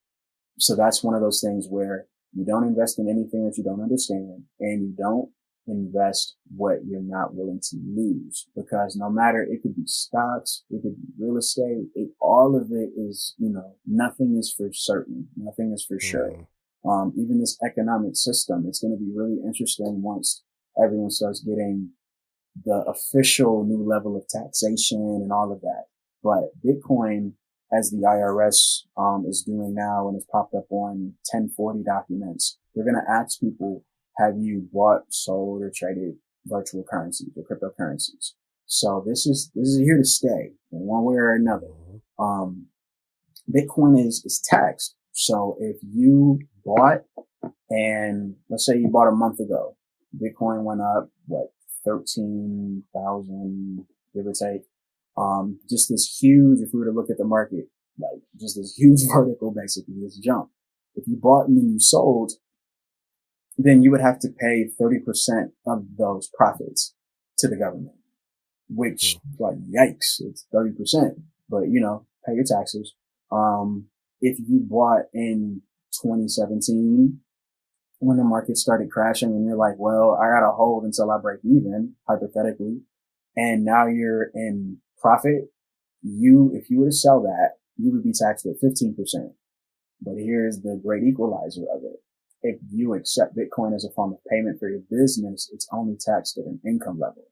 so that's one of those things where you don't invest in anything that you don't understand and you don't invest what you're not willing to lose because no matter it could be stocks, it could be real estate, it, all of it is, you know, nothing is for certain. Nothing is for sure. Um, even this economic system. It's going to be really interesting once everyone starts getting the official new level of taxation and all of that. But Bitcoin, as the IRS um, is doing now and it's popped up on 1040 documents, they're going to ask people, have you bought, sold, or traded virtual currencies or cryptocurrencies? So this is this is here to stay in one way or another. Mm-hmm. Um, Bitcoin is is taxed. So if you bought and let's say you bought a month ago, Bitcoin went up, what, 13,000, give or take. Um, just this huge, if we were to look at the market, like just this huge vertical, basically, this jump. If you bought and then you sold, then you would have to pay 30% of those profits to the government, which mm. like, yikes, it's 30%, but you know, pay your taxes. Um, if you bought in 2017 when the market started crashing and you're like, well, I got to hold until I break even, hypothetically. And now you're in profit. You, if you were to sell that, you would be taxed at 15%. But here's the great equalizer of it. If you accept Bitcoin as a form of payment for your business, it's only taxed at an income level.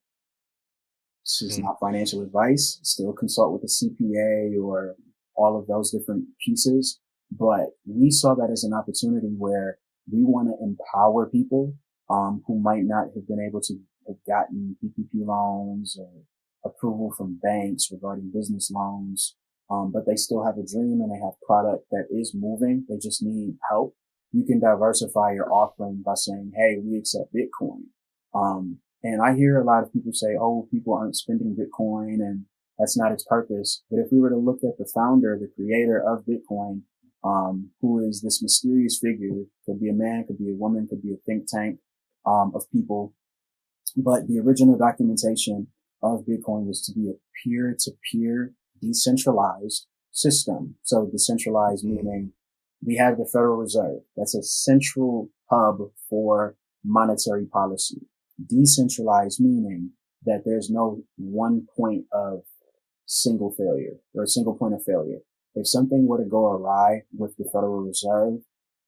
This is mm. not financial advice. Still consult with a CPA or all of those different pieces. But we saw that as an opportunity where we want to empower people um, who might not have been able to have gotten PPP loans or approval from banks regarding business loans. Um, but they still have a dream and they have product that is moving. They just need help. You can diversify your offering by saying, Hey, we accept Bitcoin. Um, and I hear a lot of people say, Oh, people aren't spending Bitcoin and that's not its purpose. But if we were to look at the founder, the creator of Bitcoin, um, who is this mysterious figure, could be a man, could be a woman, could be a think tank, um, of people. But the original documentation of Bitcoin was to be a peer to peer decentralized system. So decentralized mm-hmm. meaning we have the Federal Reserve. That's a central hub for monetary policy. Decentralized meaning that there's no one point of single failure or a single point of failure. if something were to go awry with the Federal Reserve,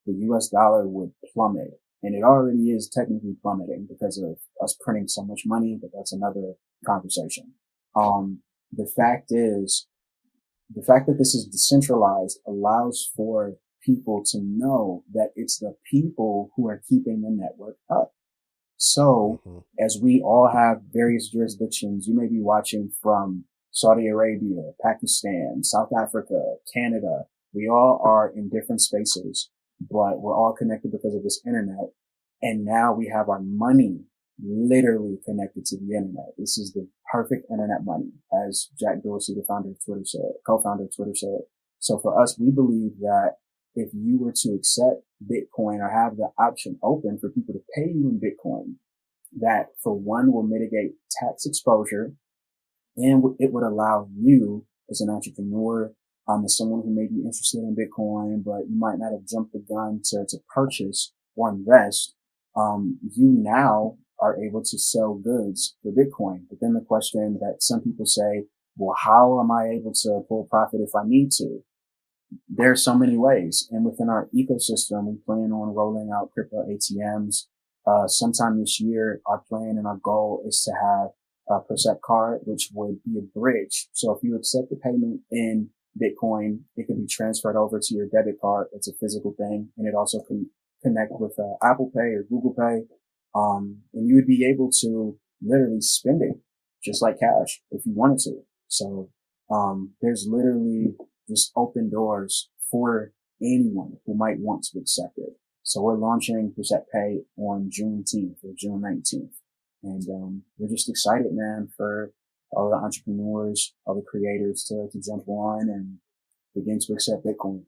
the US dollar would plummet. And it already is technically plummeting because of us printing so much money, but that's another conversation. Um, the fact is, the fact that this is decentralized allows for people to know that it's the people who are keeping the network up. So mm-hmm. as we all have various jurisdictions, you may be watching from Saudi Arabia, Pakistan, South Africa, Canada. We all are in different spaces, but we're all connected because of this internet. And now we have our money literally connected to the internet. This is the perfect internet money, as Jack Dorsey, the founder of Twitter said, co-founder of Twitter said. So for us, we believe that if you were to accept Bitcoin or have the option open for people to pay you in Bitcoin, that for one will mitigate tax exposure and it would allow you as an entrepreneur, um, as someone who may be interested in Bitcoin, but you might not have jumped the gun to, to purchase or invest. Um, you now are able to sell goods for Bitcoin. But then the question that some people say, well, how am I able to pull profit if I need to? There are so many ways. And within our ecosystem, we plan on rolling out crypto ATMs. Uh, sometime this year, our plan and our goal is to have a Percept card, which would be a bridge. So if you accept the payment in Bitcoin, it can be transferred over to your debit card. It's a physical thing. And it also can connect with uh, Apple Pay or Google Pay. Um, and you would be able to literally spend it just like cash if you wanted to. So, um, there's literally just open doors for anyone who might want to accept it. So we're launching Percept Pay on Juneteenth or June 19th. And, um, we're just excited, man, for all the entrepreneurs, all the creators to, to jump on and begin to accept Bitcoin.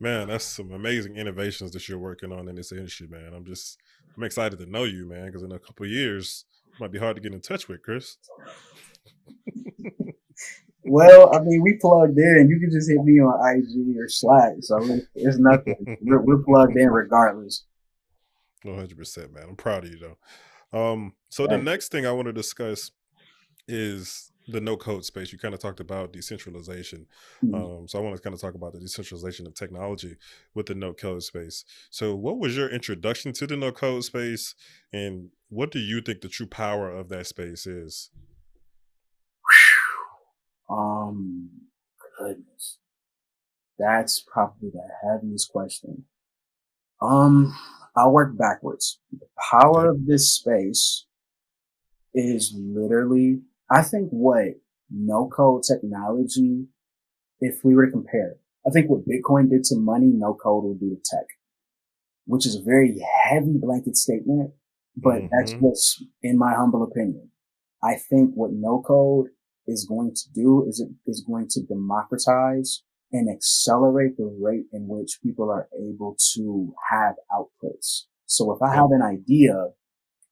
Man, that's some amazing innovations that you're working on in this industry, man. I'm just I'm excited to know you, man, because in a couple years it might be hard to get in touch with, Chris. well, I mean, we plugged in. You can just hit me on IG or Slack, so it's nothing. we're, we're plugged in regardless. 100, percent man. I'm proud of you though. Um, so the next thing I want to discuss is the no code space, you kind of talked about decentralization. Mm-hmm. Um, so I want to kind of talk about the decentralization of technology with the no code space. So, what was your introduction to the no code space, and what do you think the true power of that space is? Um, goodness, that's probably the heaviest question. Um, I'll work backwards. The power of this space is literally I think what no code technology, if we were to compare, I think what Bitcoin did to money, no code will do to tech, which is a very heavy blanket statement, but mm-hmm. that's what's in my humble opinion. I think what no code is going to do is it is going to democratize and accelerate the rate in which people are able to have outputs. So if I have an idea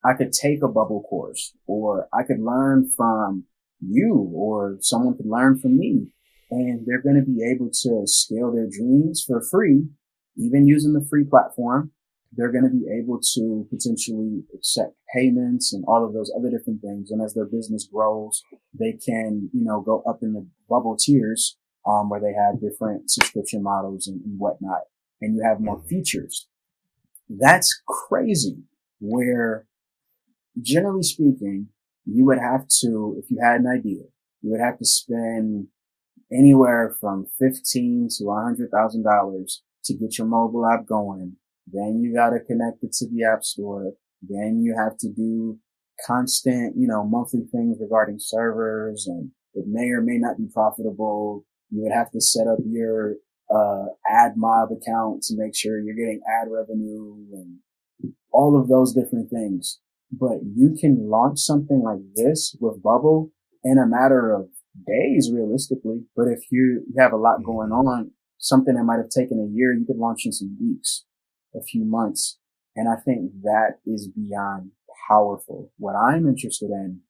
I could take a bubble course or I could learn from you or someone could learn from me and they're going to be able to scale their dreams for free, even using the free platform. They're going to be able to potentially accept payments and all of those other different things. And as their business grows, they can, you know, go up in the bubble tiers, um, where they have different subscription models and, and whatnot. And you have more mm-hmm. features. That's crazy where generally speaking, you would have to, if you had an idea, you would have to spend anywhere from fifteen to a hundred thousand dollars to get your mobile app going. Then you got to connect it to the app store. Then you have to do constant, you know, monthly things regarding servers and it may or may not be profitable. You would have to set up your, uh, AdMob account to make sure you're getting ad revenue and all of those different things but you can launch something like this with Bubble in a matter of days, realistically. But if you, have a lot going mm-hmm. on, something that might have taken a year, you could launch in some weeks, a few months. And I think that is beyond powerful. What I'm interested in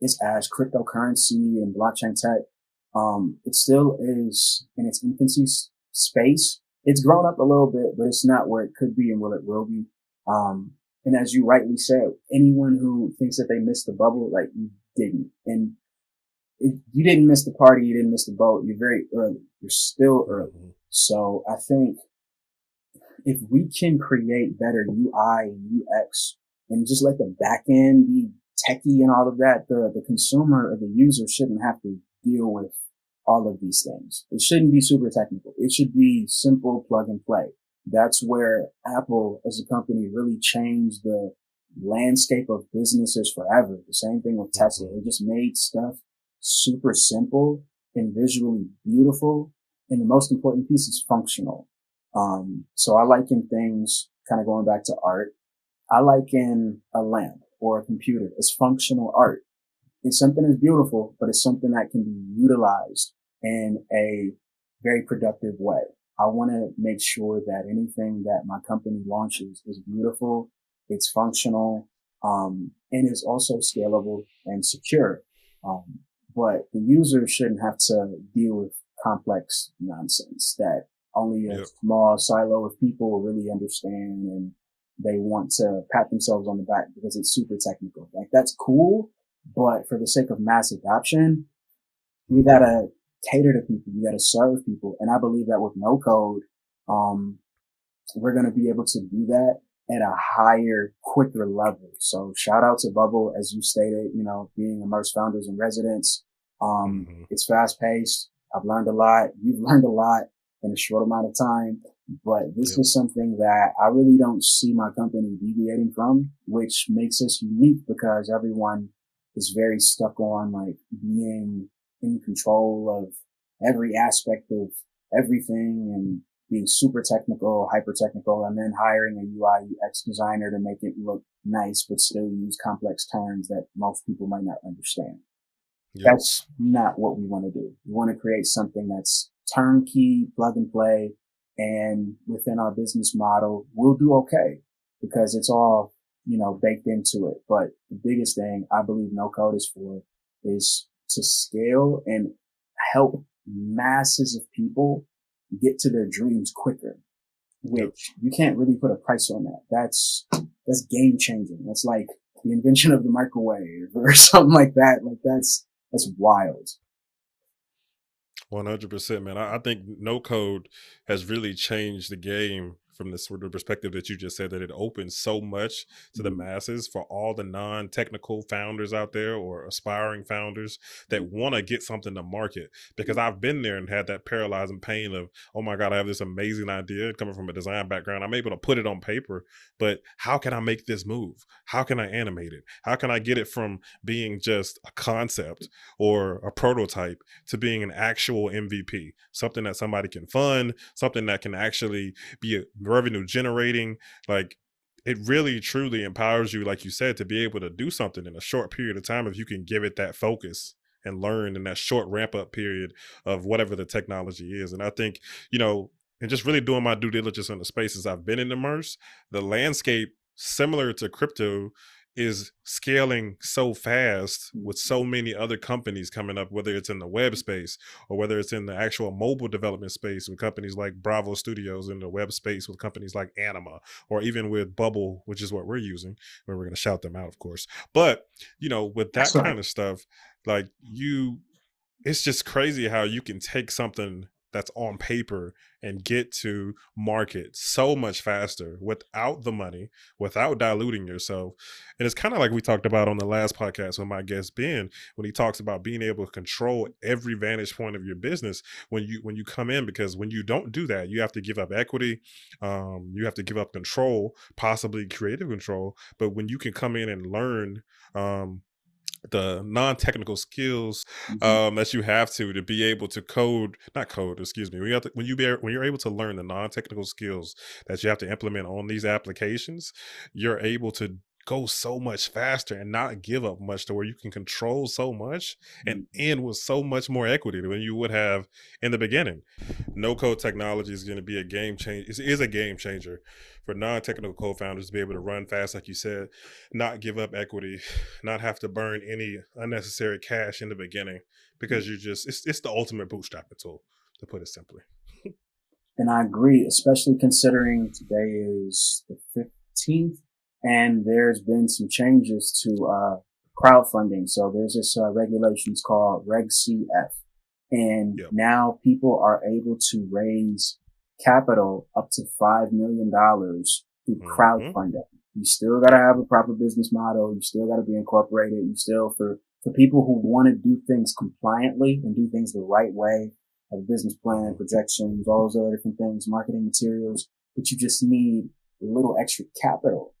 is as cryptocurrency and blockchain tech, um, it still is in its infancy space. It's grown up a little bit, but it's not where it could be and where it will be. Um, and as you rightly said, anyone who thinks that they missed the bubble, like you didn't. And it, you didn't miss the party, you didn't miss the boat. You're very early. You're still early. Mm-hmm. So I think if we can create better UI, UX, and just let the back end be techie and all of that, the, the consumer or the user shouldn't have to deal with all of these things. It shouldn't be super technical. It should be simple plug and play. That's where Apple as a company really changed the landscape of businesses forever. The same thing with Tesla. They just made stuff super simple and visually beautiful. And the most important piece is functional. Um, so I liken things kind of going back to art. I liken a lamp or a computer as functional art. It's something that's beautiful, but it's something that can be utilized in a very productive way. I want to make sure that anything that my company launches is beautiful, it's functional, um, and is also scalable and secure. Um, but the user shouldn't have to deal with complex nonsense that only a yep. small silo of people really understand and they want to pat themselves on the back because it's super technical. Like that's cool, but for the sake of mass adoption, we gotta cater to people. You gotta serve people. And I believe that with no code, um, we're going to be able to do that at a higher, quicker level. So shout out to Bubble, as you stated, you know, being immersed founders and residents. Um, mm-hmm. it's fast paced. I've learned a lot. You've learned a lot in a short amount of time. But this yep. is something that I really don't see my company deviating from, which makes us unique because everyone is very stuck on like being in control of every aspect of everything and being super technical, hyper technical, and then hiring a UI UX designer to make it look nice, but still use complex terms that most people might not understand. Yep. That's not what we want to do. We want to create something that's turnkey, plug and play, and within our business model, we'll do okay because it's all, you know, baked into it. But the biggest thing I believe no code is for is to scale and help masses of people get to their dreams quicker, which you can't really put a price on that. That's, that's game changing. That's like the invention of the microwave or something like that. Like that's, that's wild. One hundred percent, man. I, I, think no code has really changed the game from the sort of perspective that you just said that it opens so much to the mm-hmm. masses for all the non-technical founders out there or aspiring founders that mm-hmm. want to get something to market because I've been there and had that paralyzing pain of oh my god I have this amazing idea coming from a design background. I'm able to put it on paper but how can I make this move? How can I animate it? How can I get it from being just a concept or a prototype to being an actual MVP something that somebody can fund something that can actually be a revenue generating like it really truly empowers you like you said to be able to do something in a short period of time if you can give it that focus and learn in that short ramp up period of whatever the technology is. And i think you know and just really doing my due diligence in the spaces i've been in immerse the landscape similar to crypto is scaling so fast mm. with so many other companies coming up, whether it's in the web space or whether it's in the actual mobile development space with companies like Bravo Studios in the web space with companies like Anima or even with Bubble, which is what we're using. Where we're going to shout them out, of course. But you know, with that kind of stuff, like you, it's just crazy how you can take something that's on paper and get to market so much faster without the money, without diluting yourself. And it's kind of like we talked about on the last podcast with my guest Ben, when he talks about being able to control every vantage point of your business when you when you come in, because when you don't do that, you have to give up equity, um, you have to give up control, possibly creative control. But when you can come in and learn um, the non-technical skills mm-hmm. um, that you have to to be able to code not code excuse me when you, to, when you be when you're able to learn the non-technical skills that you have to implement on these applications you're able to go so much faster and not give up much to where you can control so much and mm-hmm. end with so much more equity than you would have in the beginning. No code technology is going to be a game change. It is a game changer for non-technical co-founders to be able to run fast, like you said, not give up equity, not have to burn any unnecessary cash in the beginning because you just it's it's the ultimate bootstrapping tool, to put it simply. and I agree, especially considering today is the fifteenth and there's been some changes to uh, crowdfunding. So there's this uh, regulations called Reg CF. And yep. now people are able to raise capital up to $5 million through mm-hmm. crowdfunding. You still got to have a proper business model. You still got to be incorporated. You still, for, for people who want to do things compliantly and do things the right way, have a business plan, projections, all those other different things, marketing materials, but you just need a little extra capital.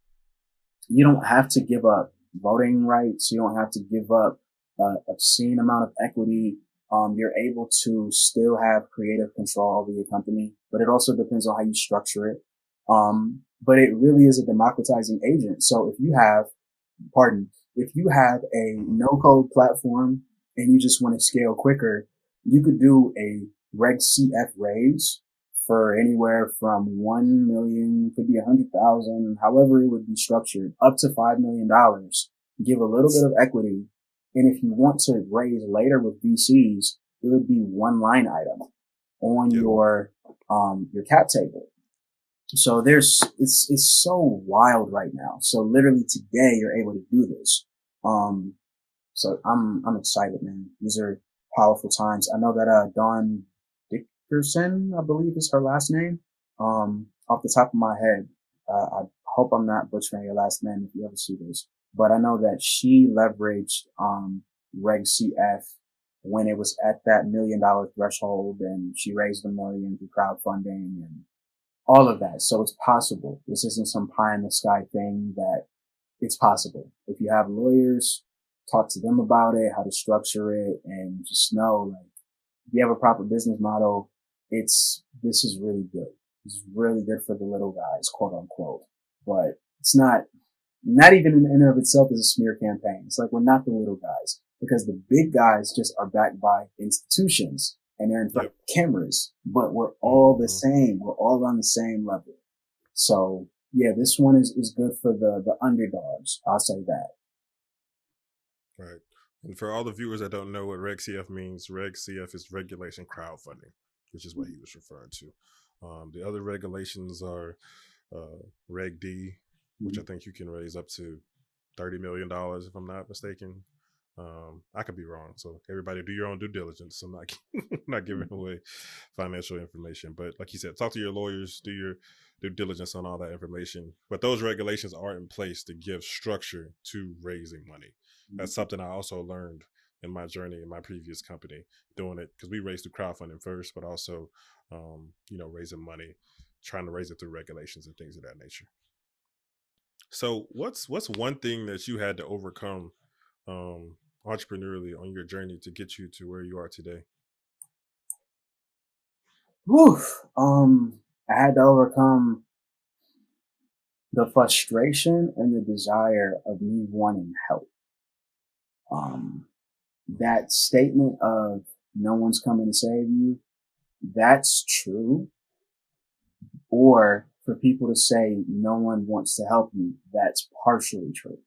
You don't have to give up voting rights. You don't have to give up an obscene amount of equity. Um, you're able to still have creative control over your company, but it also depends on how you structure it. Um, but it really is a democratizing agent. So if you have, pardon, if you have a no code platform and you just want to scale quicker, you could do a Reg CF raise for anywhere from 1 million, could be a hundred thousand, however it would be structured, up to $5 million. Give a little bit of equity. And if you want to raise later with VCs, it would be one line item on yep. your, um, your cap table. So there's, it's, it's so wild right now. So literally today you're able to do this. Um, so I'm, I'm excited, man. These are powerful times. I know that, uh, Dawn Dickerson, I believe is her last name. Um, off the top of my head, uh, I hope I'm not butchering your last name if you ever see this, but I know that she leveraged, um, Reg CF when it was at that million dollar threshold and she raised a million through crowdfunding and all of that. So it's possible. This isn't some pie in the sky thing that it's possible. If you have lawyers, talk to them about it, how to structure it and just know like if you have a proper business model, it's, this is really good. It's really good for the little guys, quote unquote, but it's not, not even in and of itself is a smear campaign. It's like we're not the little guys because the big guys just are backed by institutions and they're in front yep. of cameras, but we're all the mm-hmm. same. We're all on the same level. So yeah, this one is, is good for the, the underdogs. I'll say that. Right. And for all the viewers that don't know what Reg CF means, Reg CF is regulation crowdfunding, which is what he was referring to. Um, the other regulations are uh, Reg D, which mm-hmm. I think you can raise up to $30 million, if I'm not mistaken. Um, I could be wrong. So everybody do your own due diligence. I'm not not giving mm-hmm. away financial information, but like you said, talk to your lawyers, do your due diligence on all that information. But those regulations are in place to give structure to raising money. That's mm-hmm. something I also learned in my journey in my previous company doing it because we raised through crowdfunding first, but also, um, you know, raising money, trying to raise it through regulations and things of that nature. So what's what's one thing that you had to overcome um, entrepreneurially on your journey to get you to where you are today? Woof. Um, I had to overcome the frustration and the desire of me wanting help. Um, that statement of no one's coming to save you, that's true. Or for people to say no one wants to help you, that's partially true.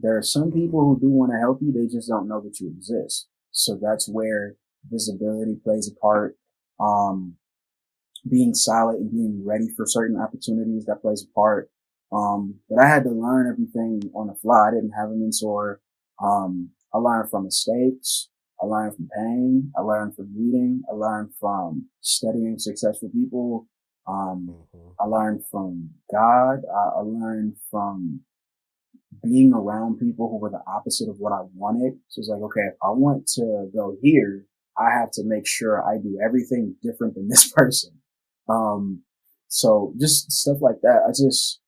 There are some people who do want to help you. They just don't know that you exist. So that's where visibility plays a part. Um, being silent and being ready for certain opportunities that plays a part. Um, but I had to learn everything on the fly. I didn't have a mentor. Um, I learned from mistakes. I learned from pain. I learned from reading. I learned from studying successful people. Um, mm-hmm. I learned from God. I, I learned from being around people who were the opposite of what I wanted. So it's like, okay, if I want to go here, I have to make sure I do everything different than this person. Um, so just stuff like that. I just,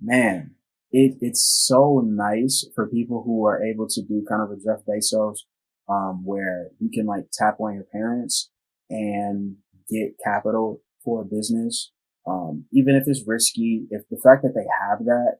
man, it, it's so nice for people who are able to do kind of a Jeff Bezos, um, where you can like tap on your parents and get capital for a business. Um, even if it's risky, if the fact that they have that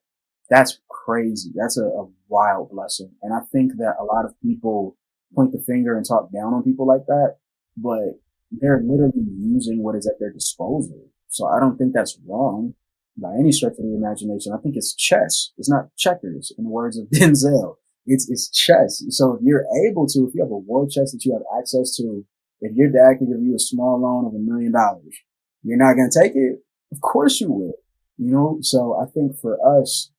that's crazy. That's a, a wild blessing. And I think that a lot of people point the finger and talk down on people like that, but they're literally using what is at their disposal. So I don't think that's wrong by any stretch of the imagination. I think it's chess. It's not checkers in the words of Denzel. It's, it's chess. So if you're able to, if you have a war chest that you have access to, if your dad can give you a small loan of a million dollars, you're not going to take it. Of course you will. You know, so I think for us,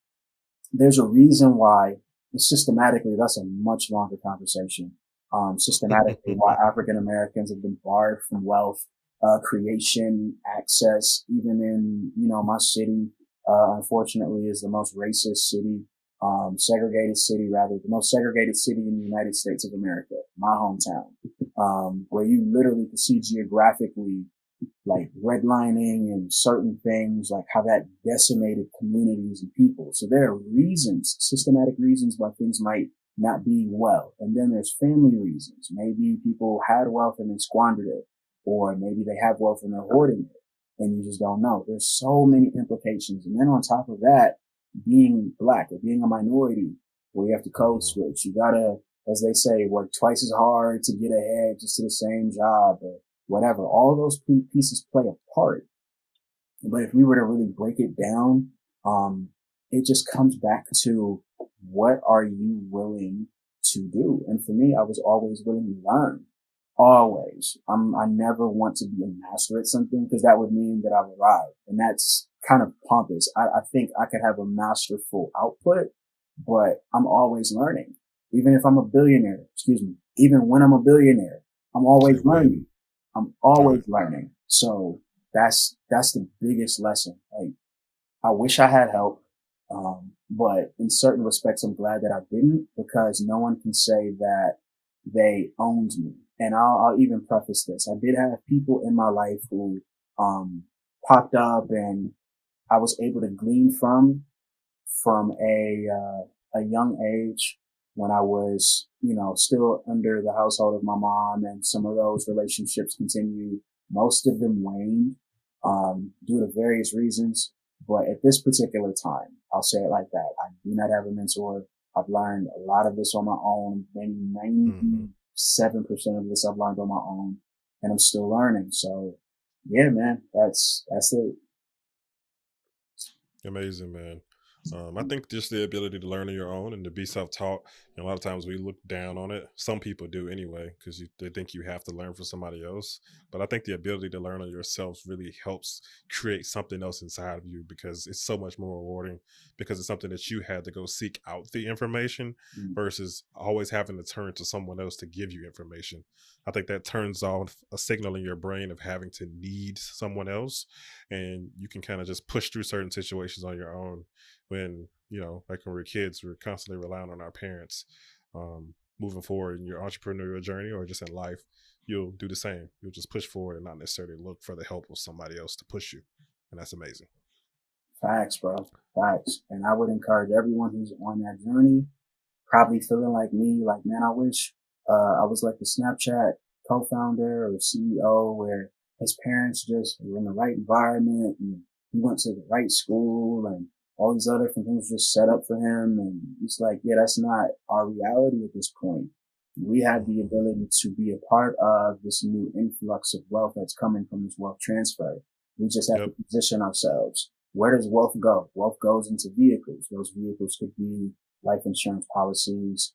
there's a reason why systematically, that's a much longer conversation. Um, systematically, why African Americans have been barred from wealth, uh, creation, access, even in, you know, my city, uh, unfortunately is the most racist city, um, segregated city, rather, the most segregated city in the United States of America, my hometown, um, where you literally can see geographically like redlining and certain things, like how that decimated communities and people. So there are reasons, systematic reasons why things might not be well. And then there's family reasons. Maybe people had wealth and then squandered it, or maybe they have wealth and they're hoarding it and you just don't know. There's so many implications. And then on top of that, being black or being a minority where you have to code switch, you gotta, as they say, work twice as hard to get ahead just to the same job or whatever. All those pieces play a part. But if we were to really break it down, um, it just comes back to what are you willing to do? And for me, I was always willing to learn. Always. I'm, I never want to be a master at something because that would mean that I've arrived. And that's kind of pompous. I, I think I could have a masterful output, but I'm always learning. Even if I'm a billionaire, excuse me, even when I'm a billionaire, I'm always learning. I'm always learning. So that's, that's the biggest lesson. Like, I wish I had help. Um, but in certain respects, I'm glad that I didn't because no one can say that they owned me. And I'll, I'll even preface this. I did have people in my life who, um, popped up and I was able to glean from, from a, uh, a young age when I was, you know, still under the household of my mom and some of those relationships continued. Most of them waned, um, due to various reasons. But at this particular time, I'll say it like that. I do not have a mentor. I've learned a lot of this on my own. Maybe 97% of this I've learned on my own and I'm still learning. So yeah, man, that's, that's it. Amazing, man. Um, I think just the ability to learn on your own and to be self-taught. a lot of times we look down on it. Some people do anyway, because they think you have to learn from somebody else. But I think the ability to learn on yourself really helps create something else inside of you because it's so much more rewarding because it's something that you had to go seek out the information mm-hmm. versus always having to turn to someone else to give you information. I think that turns off a signal in your brain of having to need someone else, and you can kind of just push through certain situations on your own when you know like when we're kids we're constantly relying on our parents um, moving forward in your entrepreneurial journey or just in life you'll do the same. You'll just push forward and not necessarily look for the help of somebody else to push you and that's amazing. Facts bro. Facts. And i would encourage everyone who's on that journey probably feeling like me like man i wish uh, i was like the snapchat co-founder or ceo where his parents just were in the right environment and he went to the right school and all these other things just set up for him. And it's like, yeah, that's not our reality at this point. We have the ability to be a part of this new influx of wealth that's coming from this wealth transfer. We just have yep. to position ourselves. Where does wealth go? Wealth goes into vehicles. Those vehicles could be life insurance policies.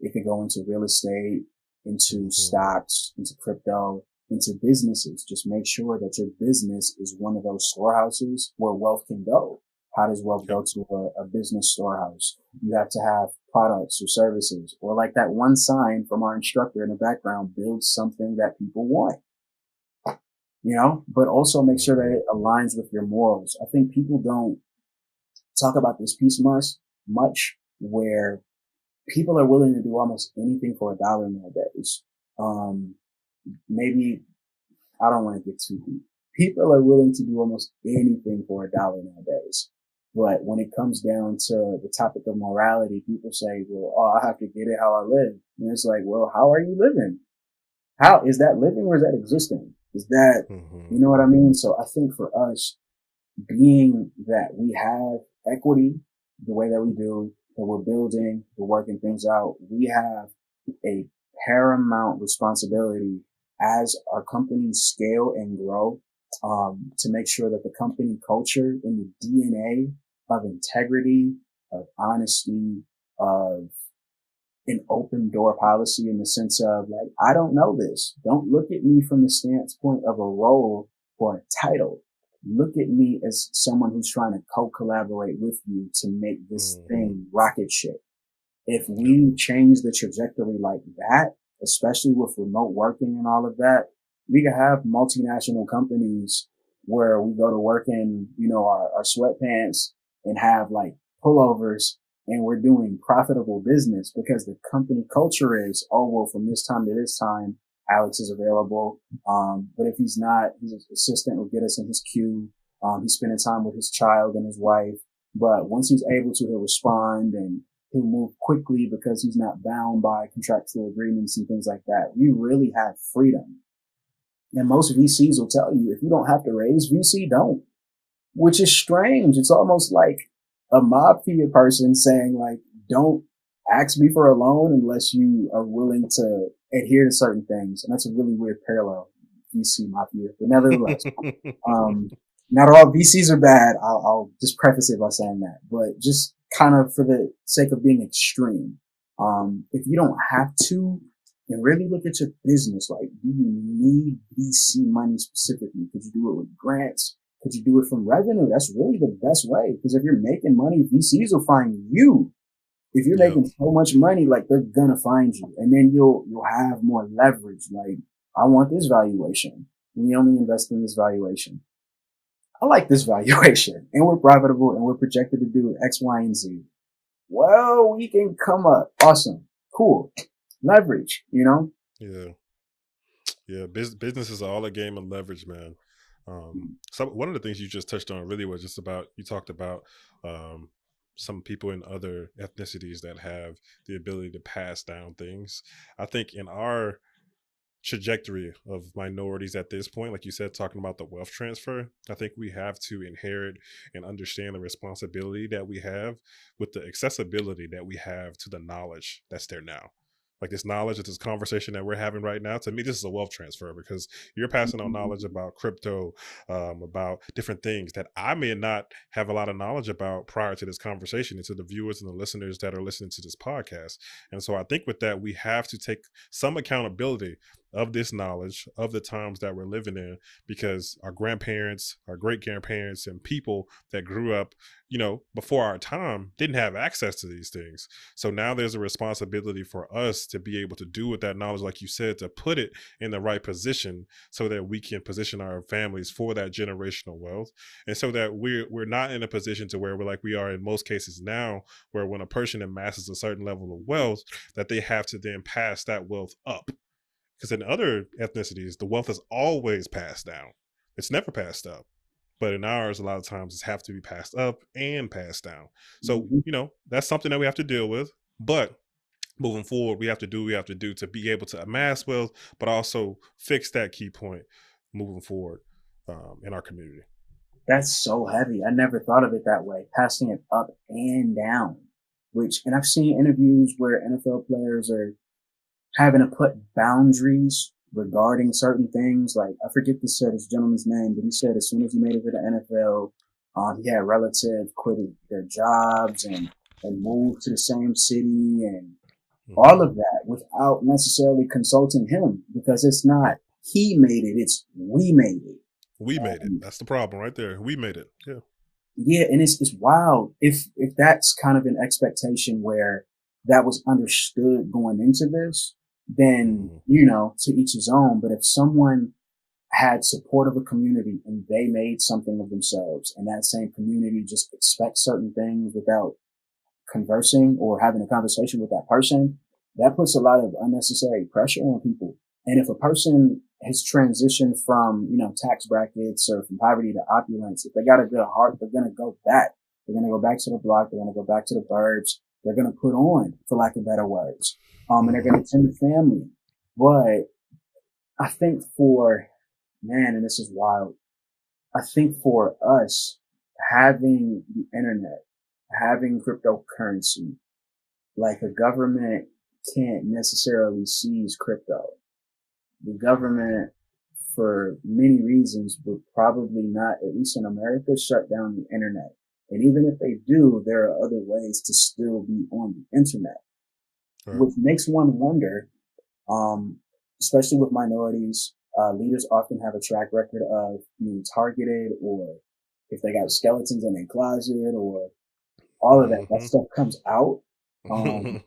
It could go into real estate, into mm-hmm. stocks, into crypto, into businesses. Just make sure that your business is one of those storehouses where wealth can go. How does wealth go to a, a business storehouse? You have to have products or services or like that one sign from our instructor in the background, build something that people want. You know, but also make sure that it aligns with your morals. I think people don't talk about this piece much, much where people are willing to do almost anything for a dollar nowadays. Um, maybe I don't want to get too deep. People are willing to do almost anything for a dollar nowadays. But when it comes down to the topic of morality, people say, well, oh, I have to get it how I live. And it's like, well, how are you living? How is that living or is that existing? Is that, mm-hmm. you know what I mean? So I think for us, being that we have equity the way that we do, that we're building, we're working things out, we have a paramount responsibility as our companies scale and grow um, to make sure that the company culture and the DNA of integrity, of honesty, of an open door policy in the sense of like, I don't know this. Don't look at me from the standpoint of a role or a title. Look at me as someone who's trying to co-collaborate with you to make this mm. thing rocket ship. If we change the trajectory like that, especially with remote working and all of that, we could have multinational companies where we go to work in, you know, our, our sweatpants and have like pullovers and we're doing profitable business because the company culture is, oh, well, from this time to this time, Alex is available. Um, but if he's not, his assistant will get us in his queue. Um, he's spending time with his child and his wife. But once he's able to, he'll respond and he'll move quickly because he's not bound by contractual agreements and things like that. We really have freedom. And most VCs will tell you if you don't have to raise VC, don't. Which is strange. It's almost like a mafia person saying like, don't ask me for a loan unless you are willing to adhere to certain things. And that's a really weird parallel, VC mafia. But nevertheless, um, not all VCs are bad. I'll, I'll, just preface it by saying that, but just kind of for the sake of being extreme. Um, if you don't have to, and really look at your business, like, do you need VC money specifically? Could you do it with grants? Could you do it from revenue? That's really the best way. Because if you're making money, VCs will find you. If you're making so much money, like they're gonna find you, and then you'll you'll have more leverage. Like, I want this valuation. We only invest in this valuation. I like this valuation, and we're profitable, and we're projected to do X, Y, and Z. Well, we can come up. Awesome, cool, leverage. You know. Yeah. Yeah, business is all a game of leverage, man. Um, so one of the things you just touched on really was just about you talked about um, some people in other ethnicities that have the ability to pass down things. I think in our trajectory of minorities at this point, like you said, talking about the wealth transfer, I think we have to inherit and understand the responsibility that we have with the accessibility that we have to the knowledge that's there now like this knowledge of this conversation that we're having right now to me this is a wealth transfer because you're passing on knowledge mm-hmm. about crypto um, about different things that i may not have a lot of knowledge about prior to this conversation and to the viewers and the listeners that are listening to this podcast and so i think with that we have to take some accountability of this knowledge of the times that we're living in because our grandparents, our great grandparents, and people that grew up, you know, before our time didn't have access to these things. So now there's a responsibility for us to be able to do with that knowledge, like you said, to put it in the right position so that we can position our families for that generational wealth. And so that we're we're not in a position to where we're like we are in most cases now, where when a person amasses a certain level of wealth, that they have to then pass that wealth up because in other ethnicities, the wealth is always passed down. It's never passed up. But in ours, a lot of times it's have to be passed up and passed down. So, mm-hmm. you know, that's something that we have to deal with. But moving forward, we have to do we have to do to be able to amass wealth, but also fix that key point moving forward um, in our community. That's so heavy. I never thought of it that way. Passing it up and down, which, and I've seen interviews where NFL players are having to put boundaries regarding certain things. Like I forget the said his gentleman's name, but he said as soon as he made it to the NFL, um, he had relatives quit their jobs and and moved to the same city and mm-hmm. all of that without necessarily consulting him because it's not he made it, it's we made it. We made um, it. That's the problem right there. We made it. Yeah. Yeah, and it's it's wild if if that's kind of an expectation where that was understood going into this, then, mm-hmm. you know, to each his own. But if someone had support of a community and they made something of themselves and that same community just expects certain things without conversing or having a conversation with that person, that puts a lot of unnecessary pressure on people. And if a person has transitioned from, you know, tax brackets or from poverty to opulence, if they got a good heart, they're going to go back. They're going to go back to the block. They're going to go back to the burbs. They're going to put on, for lack of better words um, and they're going to tend to family. But I think for, man, and this is wild. I think for us, having the internet, having cryptocurrency, like a government can't necessarily seize crypto. The government, for many reasons, would probably not, at least in America, shut down the internet. And even if they do, there are other ways to still be on the internet right. which makes one wonder, um, especially with minorities, uh, leaders often have a track record of being targeted or if they got skeletons in their closet or all of that, mm-hmm. that stuff comes out. Um,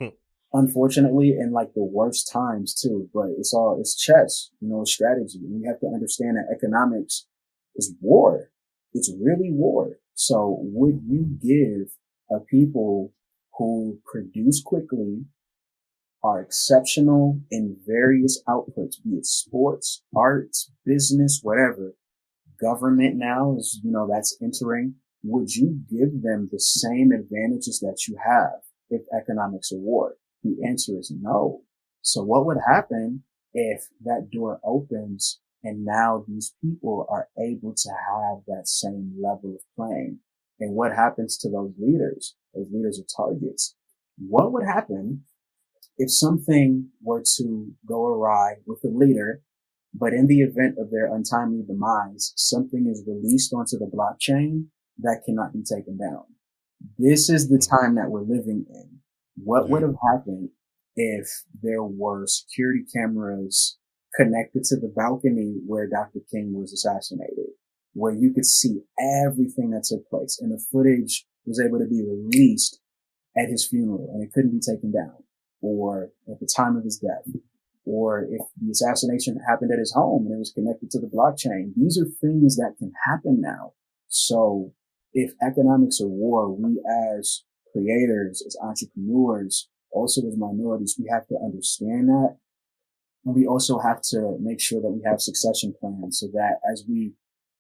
unfortunately, in like the worst times too. But it's all it's chess, you know, strategy. And you have to understand that economics is war. It's really war. So would you give a people who produce quickly, are exceptional in various outputs, be it sports, arts, business, whatever. Government now is, you know, that's entering. Would you give them the same advantages that you have if economics are war? The answer is no. So what would happen if that door opens and now these people are able to have that same level of playing? And what happens to those leaders? Those leaders are targets. What would happen if something were to go awry with the leader, but in the event of their untimely demise, something is released onto the blockchain that cannot be taken down? This is the time that we're living in. What would have happened if there were security cameras connected to the balcony where Dr. King was assassinated, where you could see everything that took place and the footage was able to be released at his funeral and it couldn't be taken down or at the time of his death or if the assassination happened at his home and it was connected to the blockchain. These are things that can happen now. So if economics are war, we as creators, as entrepreneurs, also as minorities, we have to understand that. And we also have to make sure that we have succession plans so that as we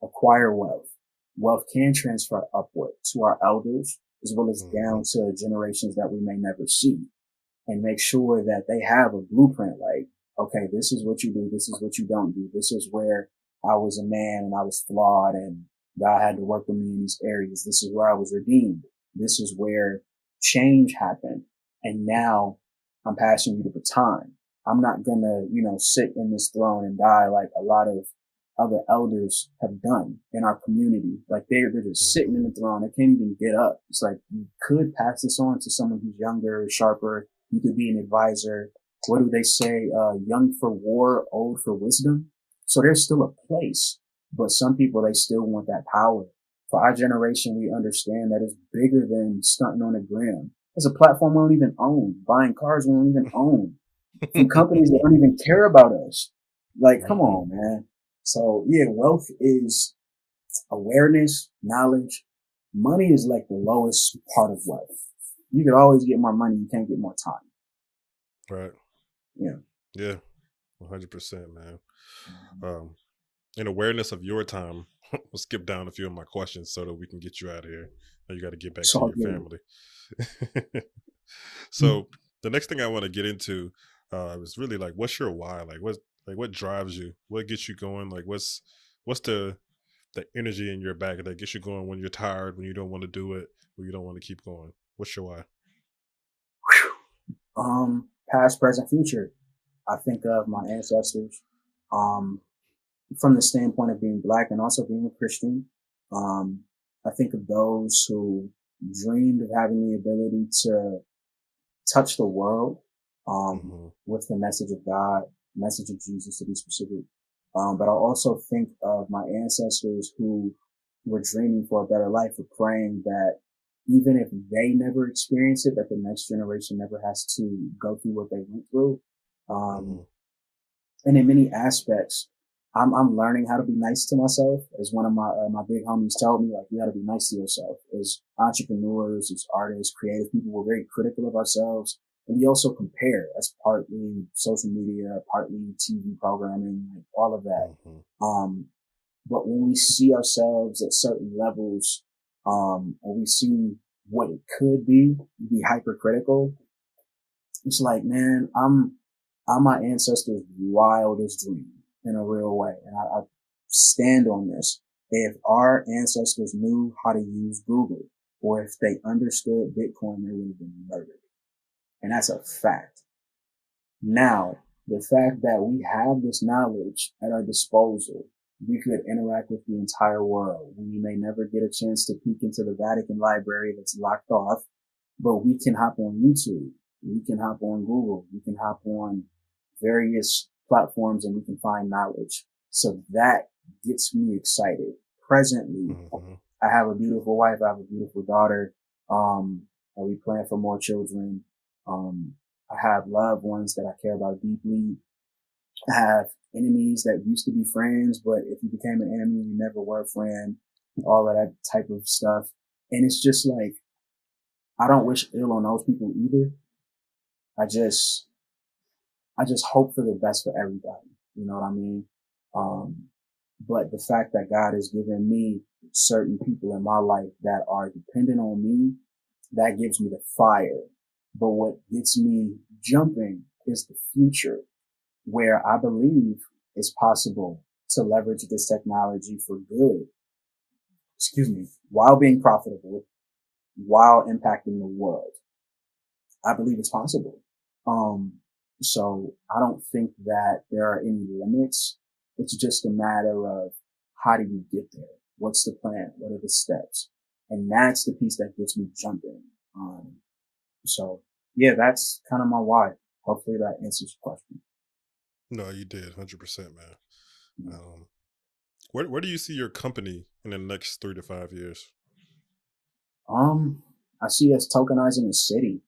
acquire wealth, wealth can transfer upward to our elders as well as mm-hmm. down to generations that we may never see and make sure that they have a blueprint like, okay, this is what you do. This is what you don't do. This is where I was a man and I was flawed and God had to work with me in these areas. This is where I was redeemed. This is where change happened. And now I'm passing you the baton. I'm not gonna, you know, sit in this throne and die like a lot of other elders have done in our community. Like they're, they're just sitting in the throne. They can't even get up. It's like you could pass this on to someone who's younger, sharper. You could be an advisor. What do they say? Uh, young for war, old for wisdom. So there's still a place, but some people, they still want that power. For our generation, we understand that it's bigger than stunting on a gram. It's a platform we don't even own, buying cars we don't even own, from companies that don't even care about us. Like, come on, man. So yeah, wealth is awareness, knowledge. Money is like the lowest part of wealth. You could always get more money. You can't get more time. Right. Yeah. Yeah. One hundred percent, man. Mm-hmm. Um, in awareness of your time, we'll skip down a few of my questions so that we can get you out of here. Now you got to get back to your good. family. so mm-hmm. the next thing I want to get into uh, is really like, what's your why? Like, what like what drives you? What gets you going? Like, what's what's the the energy in your back that gets you going when you're tired, when you don't want to do it, when you don't want to keep going? What's your why? Um, past, present, future. I think of my ancestors. Um, from the standpoint of being black and also being a Christian. Um, I think of those who dreamed of having the ability to touch the world, um, mm-hmm. with the message of God, message of Jesus to be specific. Um, but I also think of my ancestors who were dreaming for a better life, for praying that even if they never experience it, that the next generation never has to go through what they went through. Um, mm-hmm. and in many aspects, I'm, I'm learning how to be nice to myself. As one of my, uh, my big homies told me, like, you gotta be nice to yourself. As entrepreneurs, as artists, creative people, we're very critical of ourselves. And we also compare. That's partly social media, partly TV programming, like all of that. Mm-hmm. Um, but when we see ourselves at certain levels, um, we see what it could be, be hypercritical. It's like, man, I'm, I'm my ancestors' wildest dream in a real way. And I, I stand on this. If our ancestors knew how to use Google or if they understood Bitcoin, they would have been murdered. And that's a fact. Now, the fact that we have this knowledge at our disposal, we could interact with the entire world. We may never get a chance to peek into the Vatican library that's locked off, but we can hop on YouTube. We can hop on Google. We can hop on various platforms and we can find knowledge. So that gets me excited. Presently, mm-hmm. I have a beautiful wife. I have a beautiful daughter. Um, and we plan for more children. Um, I have loved ones that I care about deeply. Have enemies that used to be friends, but if you became an enemy, you never were a friend, all of that type of stuff. And it's just like, I don't wish ill on those people either. I just, I just hope for the best for everybody. You know what I mean? Um, but the fact that God has given me certain people in my life that are dependent on me, that gives me the fire. But what gets me jumping is the future where I believe it's possible to leverage this technology for good. Excuse me, while being profitable, while impacting the world. I believe it's possible. Um, so I don't think that there are any limits. It's just a matter of how do you get there? What's the plan? What are the steps? And that's the piece that gets me jumping. Um, so yeah, that's kind of my why. Hopefully that answers your question. No, you did, hundred percent, man. Mm-hmm. Um, where where do you see your company in the next three to five years? Um, I see us tokenizing the city.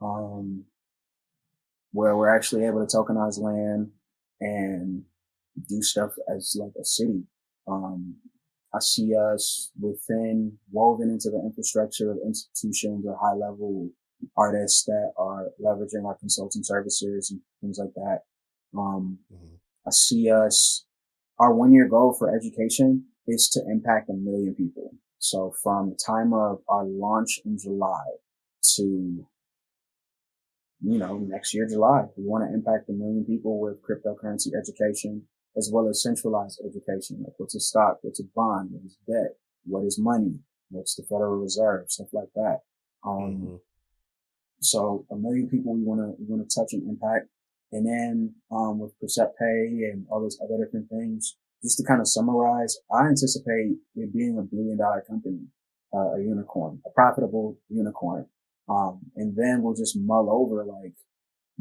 Um, where we're actually able to tokenize land and do stuff as like a city. Um, I see us within woven into the infrastructure of institutions or high level artists that are leveraging our consulting services and things like that. Um, mm-hmm. I see us, our one year goal for education is to impact a million people. So from the time of our launch in July to you know, next year, July, we want to impact a million people with cryptocurrency education as well as centralized education. Like what's a stock? What's a bond? What is debt? What is money? What's the Federal Reserve? Stuff like that. Um, mm-hmm. so a million people we want to, we want to touch and impact. And then, um, with Percept Pay and all those other different things, just to kind of summarize, I anticipate it being a billion dollar company, uh, a unicorn, a profitable unicorn. Um, and then we'll just mull over like,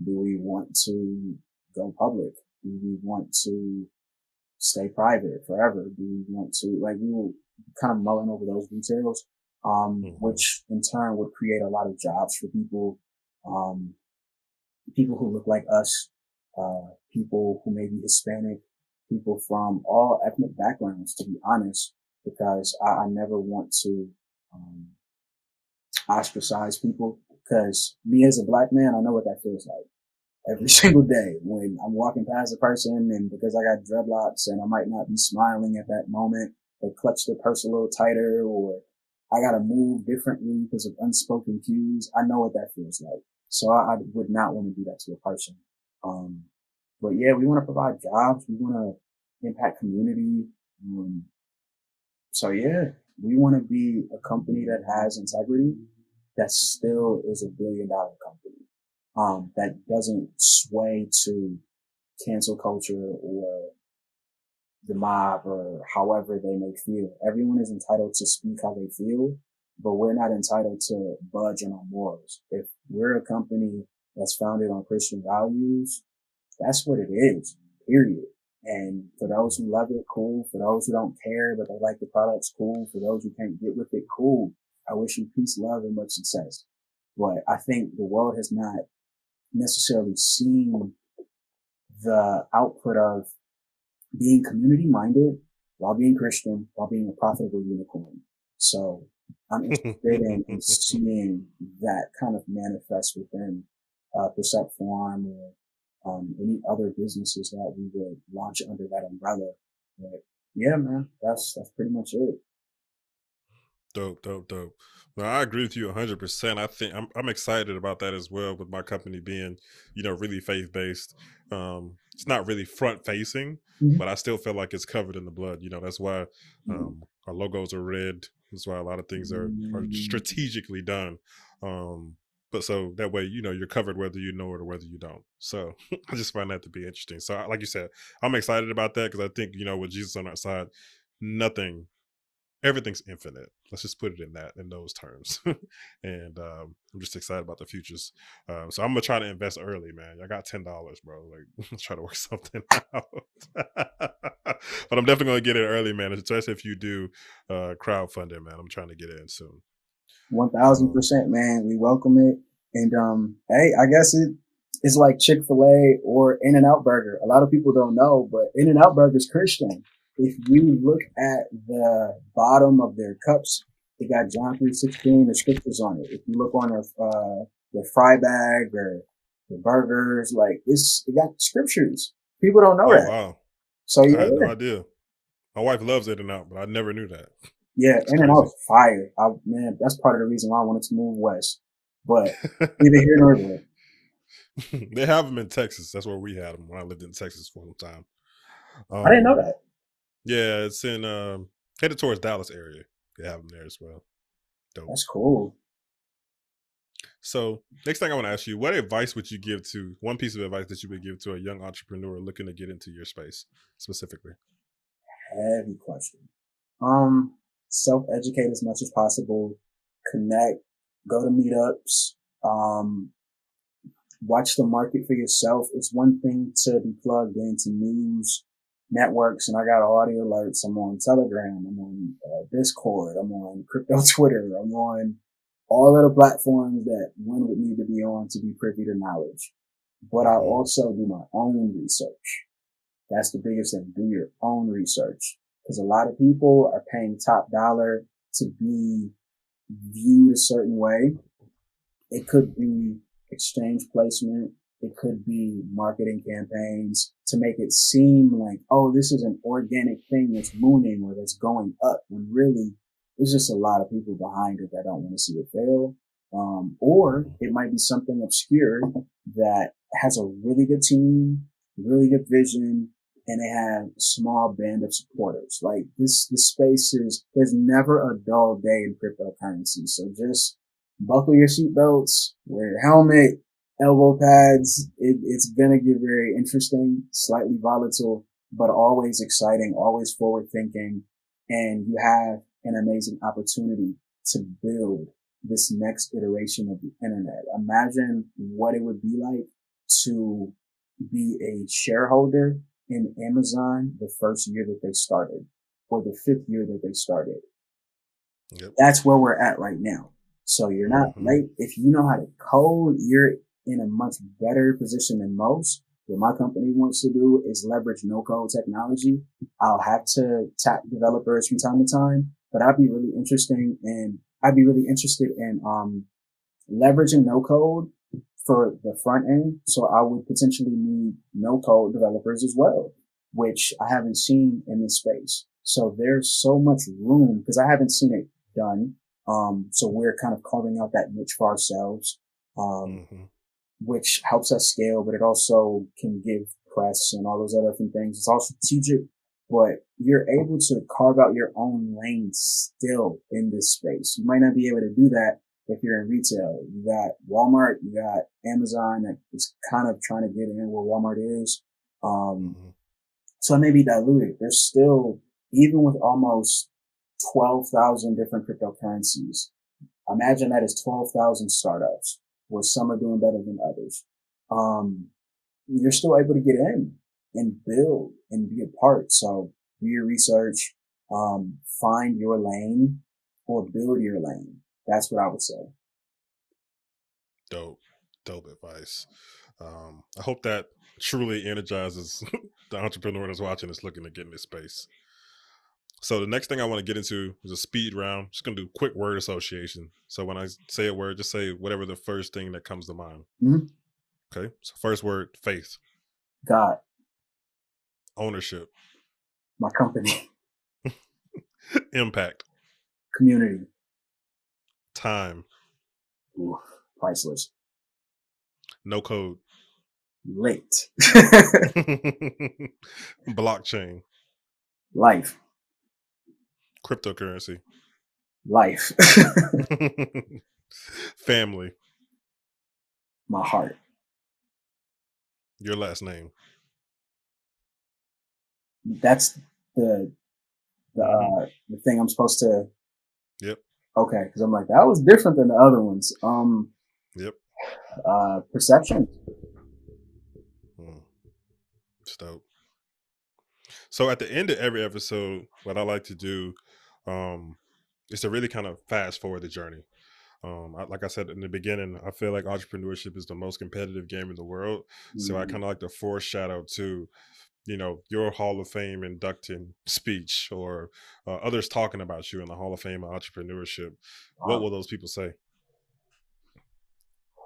do we want to go public? Do we want to stay private forever? Do we want to, like, we will kind of mulling over those details, um, mm-hmm. which in turn would create a lot of jobs for people, um, people who look like us, uh, people who may be Hispanic, people from all ethnic backgrounds, to be honest, because I, I never want to, um, ostracize people because me as a black man, I know what that feels like every single day when I'm walking past a person and because I got dreadlocks and I might not be smiling at that moment, they clutch their purse a little tighter or I got to move differently because of unspoken cues. I know what that feels like. So I, I would not want to do that to a person. Um, but yeah, we want to provide jobs. We want to impact community. Um, so yeah, we want to be a company that has integrity that still is a billion dollar company. Um, that doesn't sway to cancel culture or the mob or however they may feel. Everyone is entitled to speak how they feel, but we're not entitled to budge on our morals. If we're a company that's founded on Christian values, that's what it is, period. And for those who love it, cool. For those who don't care, but they like the products, cool. For those who can't get with it, cool. I wish you peace, love, and much success. But I think the world has not necessarily seen the output of being community minded while being Christian, while being a profitable unicorn. So I'm interested in, in, seeing that kind of manifest within uh, Percept Farm or um, any other businesses that we would launch under that umbrella. But yeah, man, that's that's pretty much it. Dope, dope, dope. No, I agree with you 100%. I think I'm, I'm excited about that as well with my company being, you know, really faith based. Um, it's not really front facing, mm-hmm. but I still feel like it's covered in the blood. You know, that's why mm-hmm. um, mm-hmm. our logos are red. That's why a lot of things are, are mm-hmm. strategically done. Um, but so that way, you know, you're covered whether you know it or whether you don't. So I just find that to be interesting. So, like you said, I'm excited about that because I think, you know, with Jesus on our side, nothing everything's infinite. Let's just put it in that in those terms. and um, I'm just excited about the futures. Um, so I'm gonna try to invest early, man. I got ten dollars, bro. Like let's try to work something out. but I'm definitely gonna get it early, man. Especially if you do uh, crowdfunding, man. I'm trying to get it in soon. One thousand percent, man. We welcome it. And um, hey, I guess it is like Chick Fil A or In and Out Burger. A lot of people don't know, but In and Out Burger is Christian. If you look at the bottom of their cups, they got John three sixteen, the scriptures on it. If you look on their uh, their fry bag or the burgers, like it's it got scriptures. People don't know Oh that. wow, So I yeah, had no idea. My wife loves In and Out, but I never knew that. yeah, In and. Out fire. I, man, that's part of the reason why I wanted to move west. But neither here nor there. they have them in Texas. That's where we had them when I lived in Texas for a long time. Um, I didn't know that. Yeah, it's in um, headed towards Dallas area. They have them there as well. Dope. That's cool. So next thing I want to ask you, what advice would you give to one piece of advice that you would give to a young entrepreneur looking to get into your space specifically? Heavy question. Um, self-educate as much as possible. Connect. Go to meetups. Um, watch the market for yourself. It's one thing to be plugged into news networks, and I got audio alerts. I'm on Telegram. I'm on uh, Discord. I'm on crypto Twitter. I'm on all of the platforms that one would need to be on to be privy to knowledge. But I also do my own research. That's the biggest thing. Do your own research. Because a lot of people are paying top dollar to be viewed a certain way. It could be exchange placement. It could be marketing campaigns to make it seem like, oh, this is an organic thing that's mooning or that's going up when really there's just a lot of people behind it that don't want to see it fail. Um, or it might be something obscure that has a really good team, really good vision, and they have a small band of supporters. Like this, the space is, there's never a dull day in cryptocurrency. So just buckle your seatbelts, wear your helmet, elbow pads. It, it's going to get very interesting, slightly volatile, but always exciting, always forward thinking. And you have an amazing opportunity to build this next iteration of the internet. Imagine what it would be like to be a shareholder in Amazon the first year that they started or the fifth year that they started. Yep. That's where we're at right now. So you're not Mhm. late. If you know how to code, you're in a much better position than most. What my company wants to do is leverage no code technology. I'll have to tap developers from time to time, but I'd be really interesting in, I'd be really interested in, um, leveraging no code for the front end. So I would potentially need no code developers as well, which I haven't seen in this space. So there's so much room because I haven't seen it done. Um, so we're kind of carving out that niche for ourselves, um, hmm which helps us scale, but it also can give press and all those other different things. It's all strategic, but you're able to carve out your own lane still in this space. You might not be able to do that if you're in retail. You got Walmart, you got Amazon that is kind of trying to get in where Walmart is. Um, hmm so it may be diluted. There's still, even with almost 12,000 different cryptocurrencies, imagine that is 12,000 startups where some are doing better than others. Um, you're still able to get in and build and be a part. So do your research, um, find your lane or build your lane. That's what I would say. Dope, dope advice. Um, I hope that truly energizes the entrepreneur that's watching that's looking to get in this space. So the next thing I want to get into is a speed round. Just gonna do quick word association. So when I say a word, just say whatever the first thing that comes to mind. Mhm. Okay. So first word, faith, God, ownership, my company, impact, community, time, Ooh, priceless, no code, late, blockchain, life, cryptocurrency, life, family, my heart, your last name. that's the the uh, the thing I'm supposed to. Yep. Okay, because I'm like that was different than the other ones. Um. Yep. Uh, perception. Mm. Dope. So at the end of every episode, what I like to do um, is to really kind of fast forward the journey. Um, I, like I said in the beginning, I feel like entrepreneurship is the most competitive game in the world. Mm-hmm. So I mm-hmm. kind of like to foreshadow to, you know, your Hall of Fame inducting speech or uh, others talking about you in the Hall of Fame of entrepreneurship. Wow. What will those people say?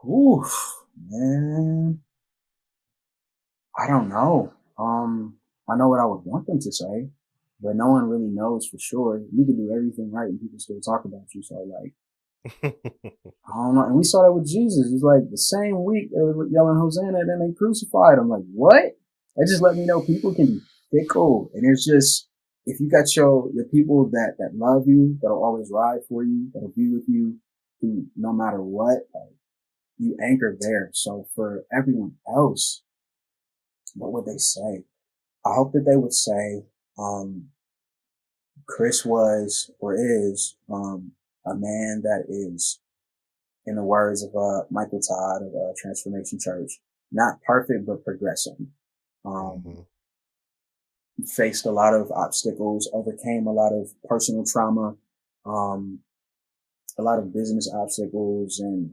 Oof, man. I don't know. Um, I know what I would want them to say, but no one really knows for sure. You can do everything right and people still talk about you. So like, I don't know. And we saw that with Jesus. It's like the same week they were yelling Hosanna and then they crucified him. Like, what? That just let me know people can be fickle. And it's just, if you got your, your people that, that love you, that'll always ride for you, that'll be with you through no matter what, like, you anchor there. So for everyone else, what would they say? I hope that they would say, um, Chris was or is, um, a man that is, in the words of, uh, Michael Todd of, uh, Transformation Church, not perfect, but progressing. Um, mm-hmm. faced a lot of obstacles, overcame a lot of personal trauma, um, a lot of business obstacles and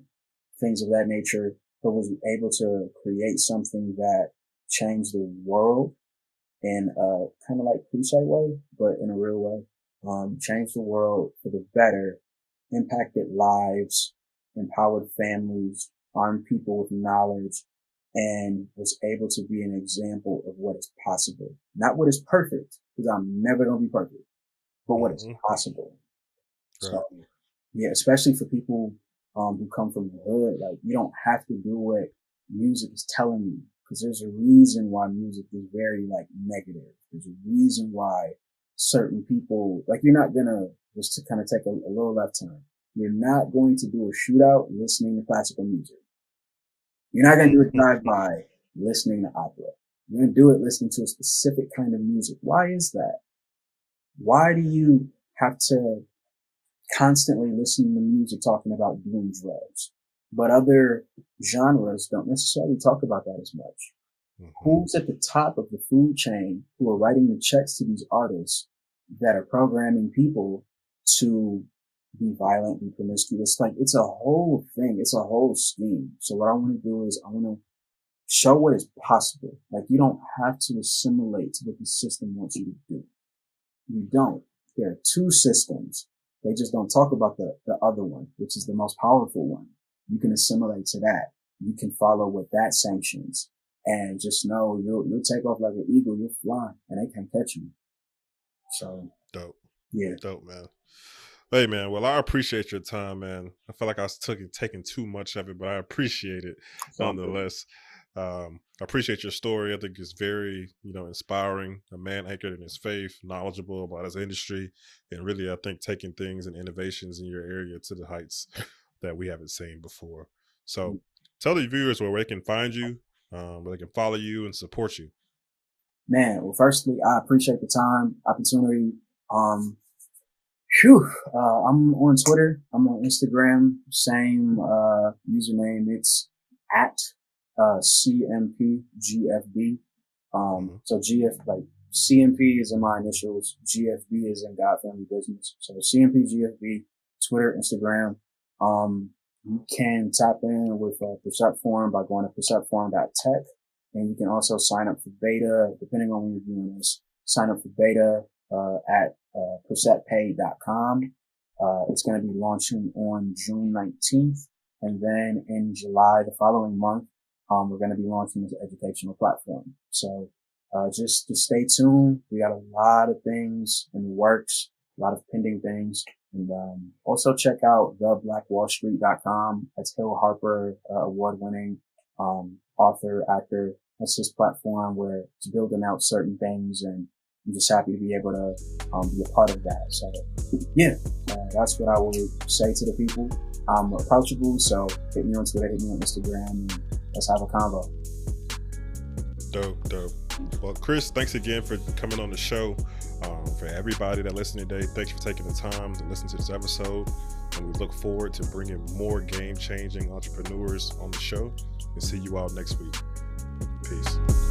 things of that nature, but was able to create something that changed the world in a kind of like cliche way, but in a real way. Um, changed the world for the better, impacted lives, empowered families, armed people with knowledge, and was able to be an example of what is possible. Not what is perfect, because I'm never going to be perfect, but what is mm-hmm. possible. Right. So, yeah, especially for people um, who come from the hood, like you don't have to do what music is telling you because there's a reason why music is very like negative. There's a reason why certain people, like you're not gonna, just to kind of take a, a little left turn, you're not going to do a shootout listening to classical music. You're not going to do a mm-hmm. drive-by listening to opera. You're going to do it listening to a specific kind of music. Why is that? Why do you have to constantly listen to music talking about doing drugs? But other genres don't necessarily talk about that as much. Mm-hmm. Who's at the top of the food chain who are writing the checks to these artists that are programming people to be violent and promiscuous? Like it's a whole thing. It's a whole scheme. So what I want to do is I want to show what is possible. Like you don't have to assimilate to what the system wants you to do. You don't. There are two systems. They just don't talk about the, the other one, which is the most powerful one you can assimilate to that. You can follow what that sanctions and just know you'll, you'll take off like an eagle. You'll fly and they can't catch you. So dope. Yeah. Dope, man. Hey man, well I appreciate your time, man. I feel like I was taking taking too much of it, but I appreciate it nonetheless. Um, I appreciate your story. I think it's very, you know, inspiring. A man anchored in his faith, knowledgeable about his industry, and really, I think taking things and innovations in your area to the heights that we haven't seen before. So mm. tell the viewers where they can find you, um, where they can follow you and support you. Man, well, firstly, I appreciate the time, opportunity. Um, whew, uh, I'm on Twitter. I'm on Instagram. Same, uh, username. It's at, uh, CMPGFB. Um, mm-hmm. so GF, like CMP is in my initials. GFB is in God Family Business. So CMPGFB, Twitter, Instagram. Um, you can tap in with uh, Perceptforum by going to perceptforum.tech. And you can also sign up for beta, depending on when you're doing this, sign up for beta, uh, at, uh, perceptpay.com. Uh, it's going to be launching on June 19th. And then in July, the following month, um, we're going to be launching this educational platform. So, uh, just to stay tuned. We got a lot of things in the works, a lot of pending things. And um, also check out theblackwallstreet.com. That's Hill Harper, uh, award-winning um, author, actor. That's his platform where it's building out certain things, and I'm just happy to be able to um, be a part of that. So, yeah, uh, that's what I would say to the people. I'm approachable, so hit me on Twitter, hit me on Instagram, and let's have a convo. Dope, dope. Well, Chris, thanks again for coming on the show. For everybody that listened today, thanks for taking the time to listen to this episode. And we look forward to bringing more game changing entrepreneurs on the show and see you all next week. Peace.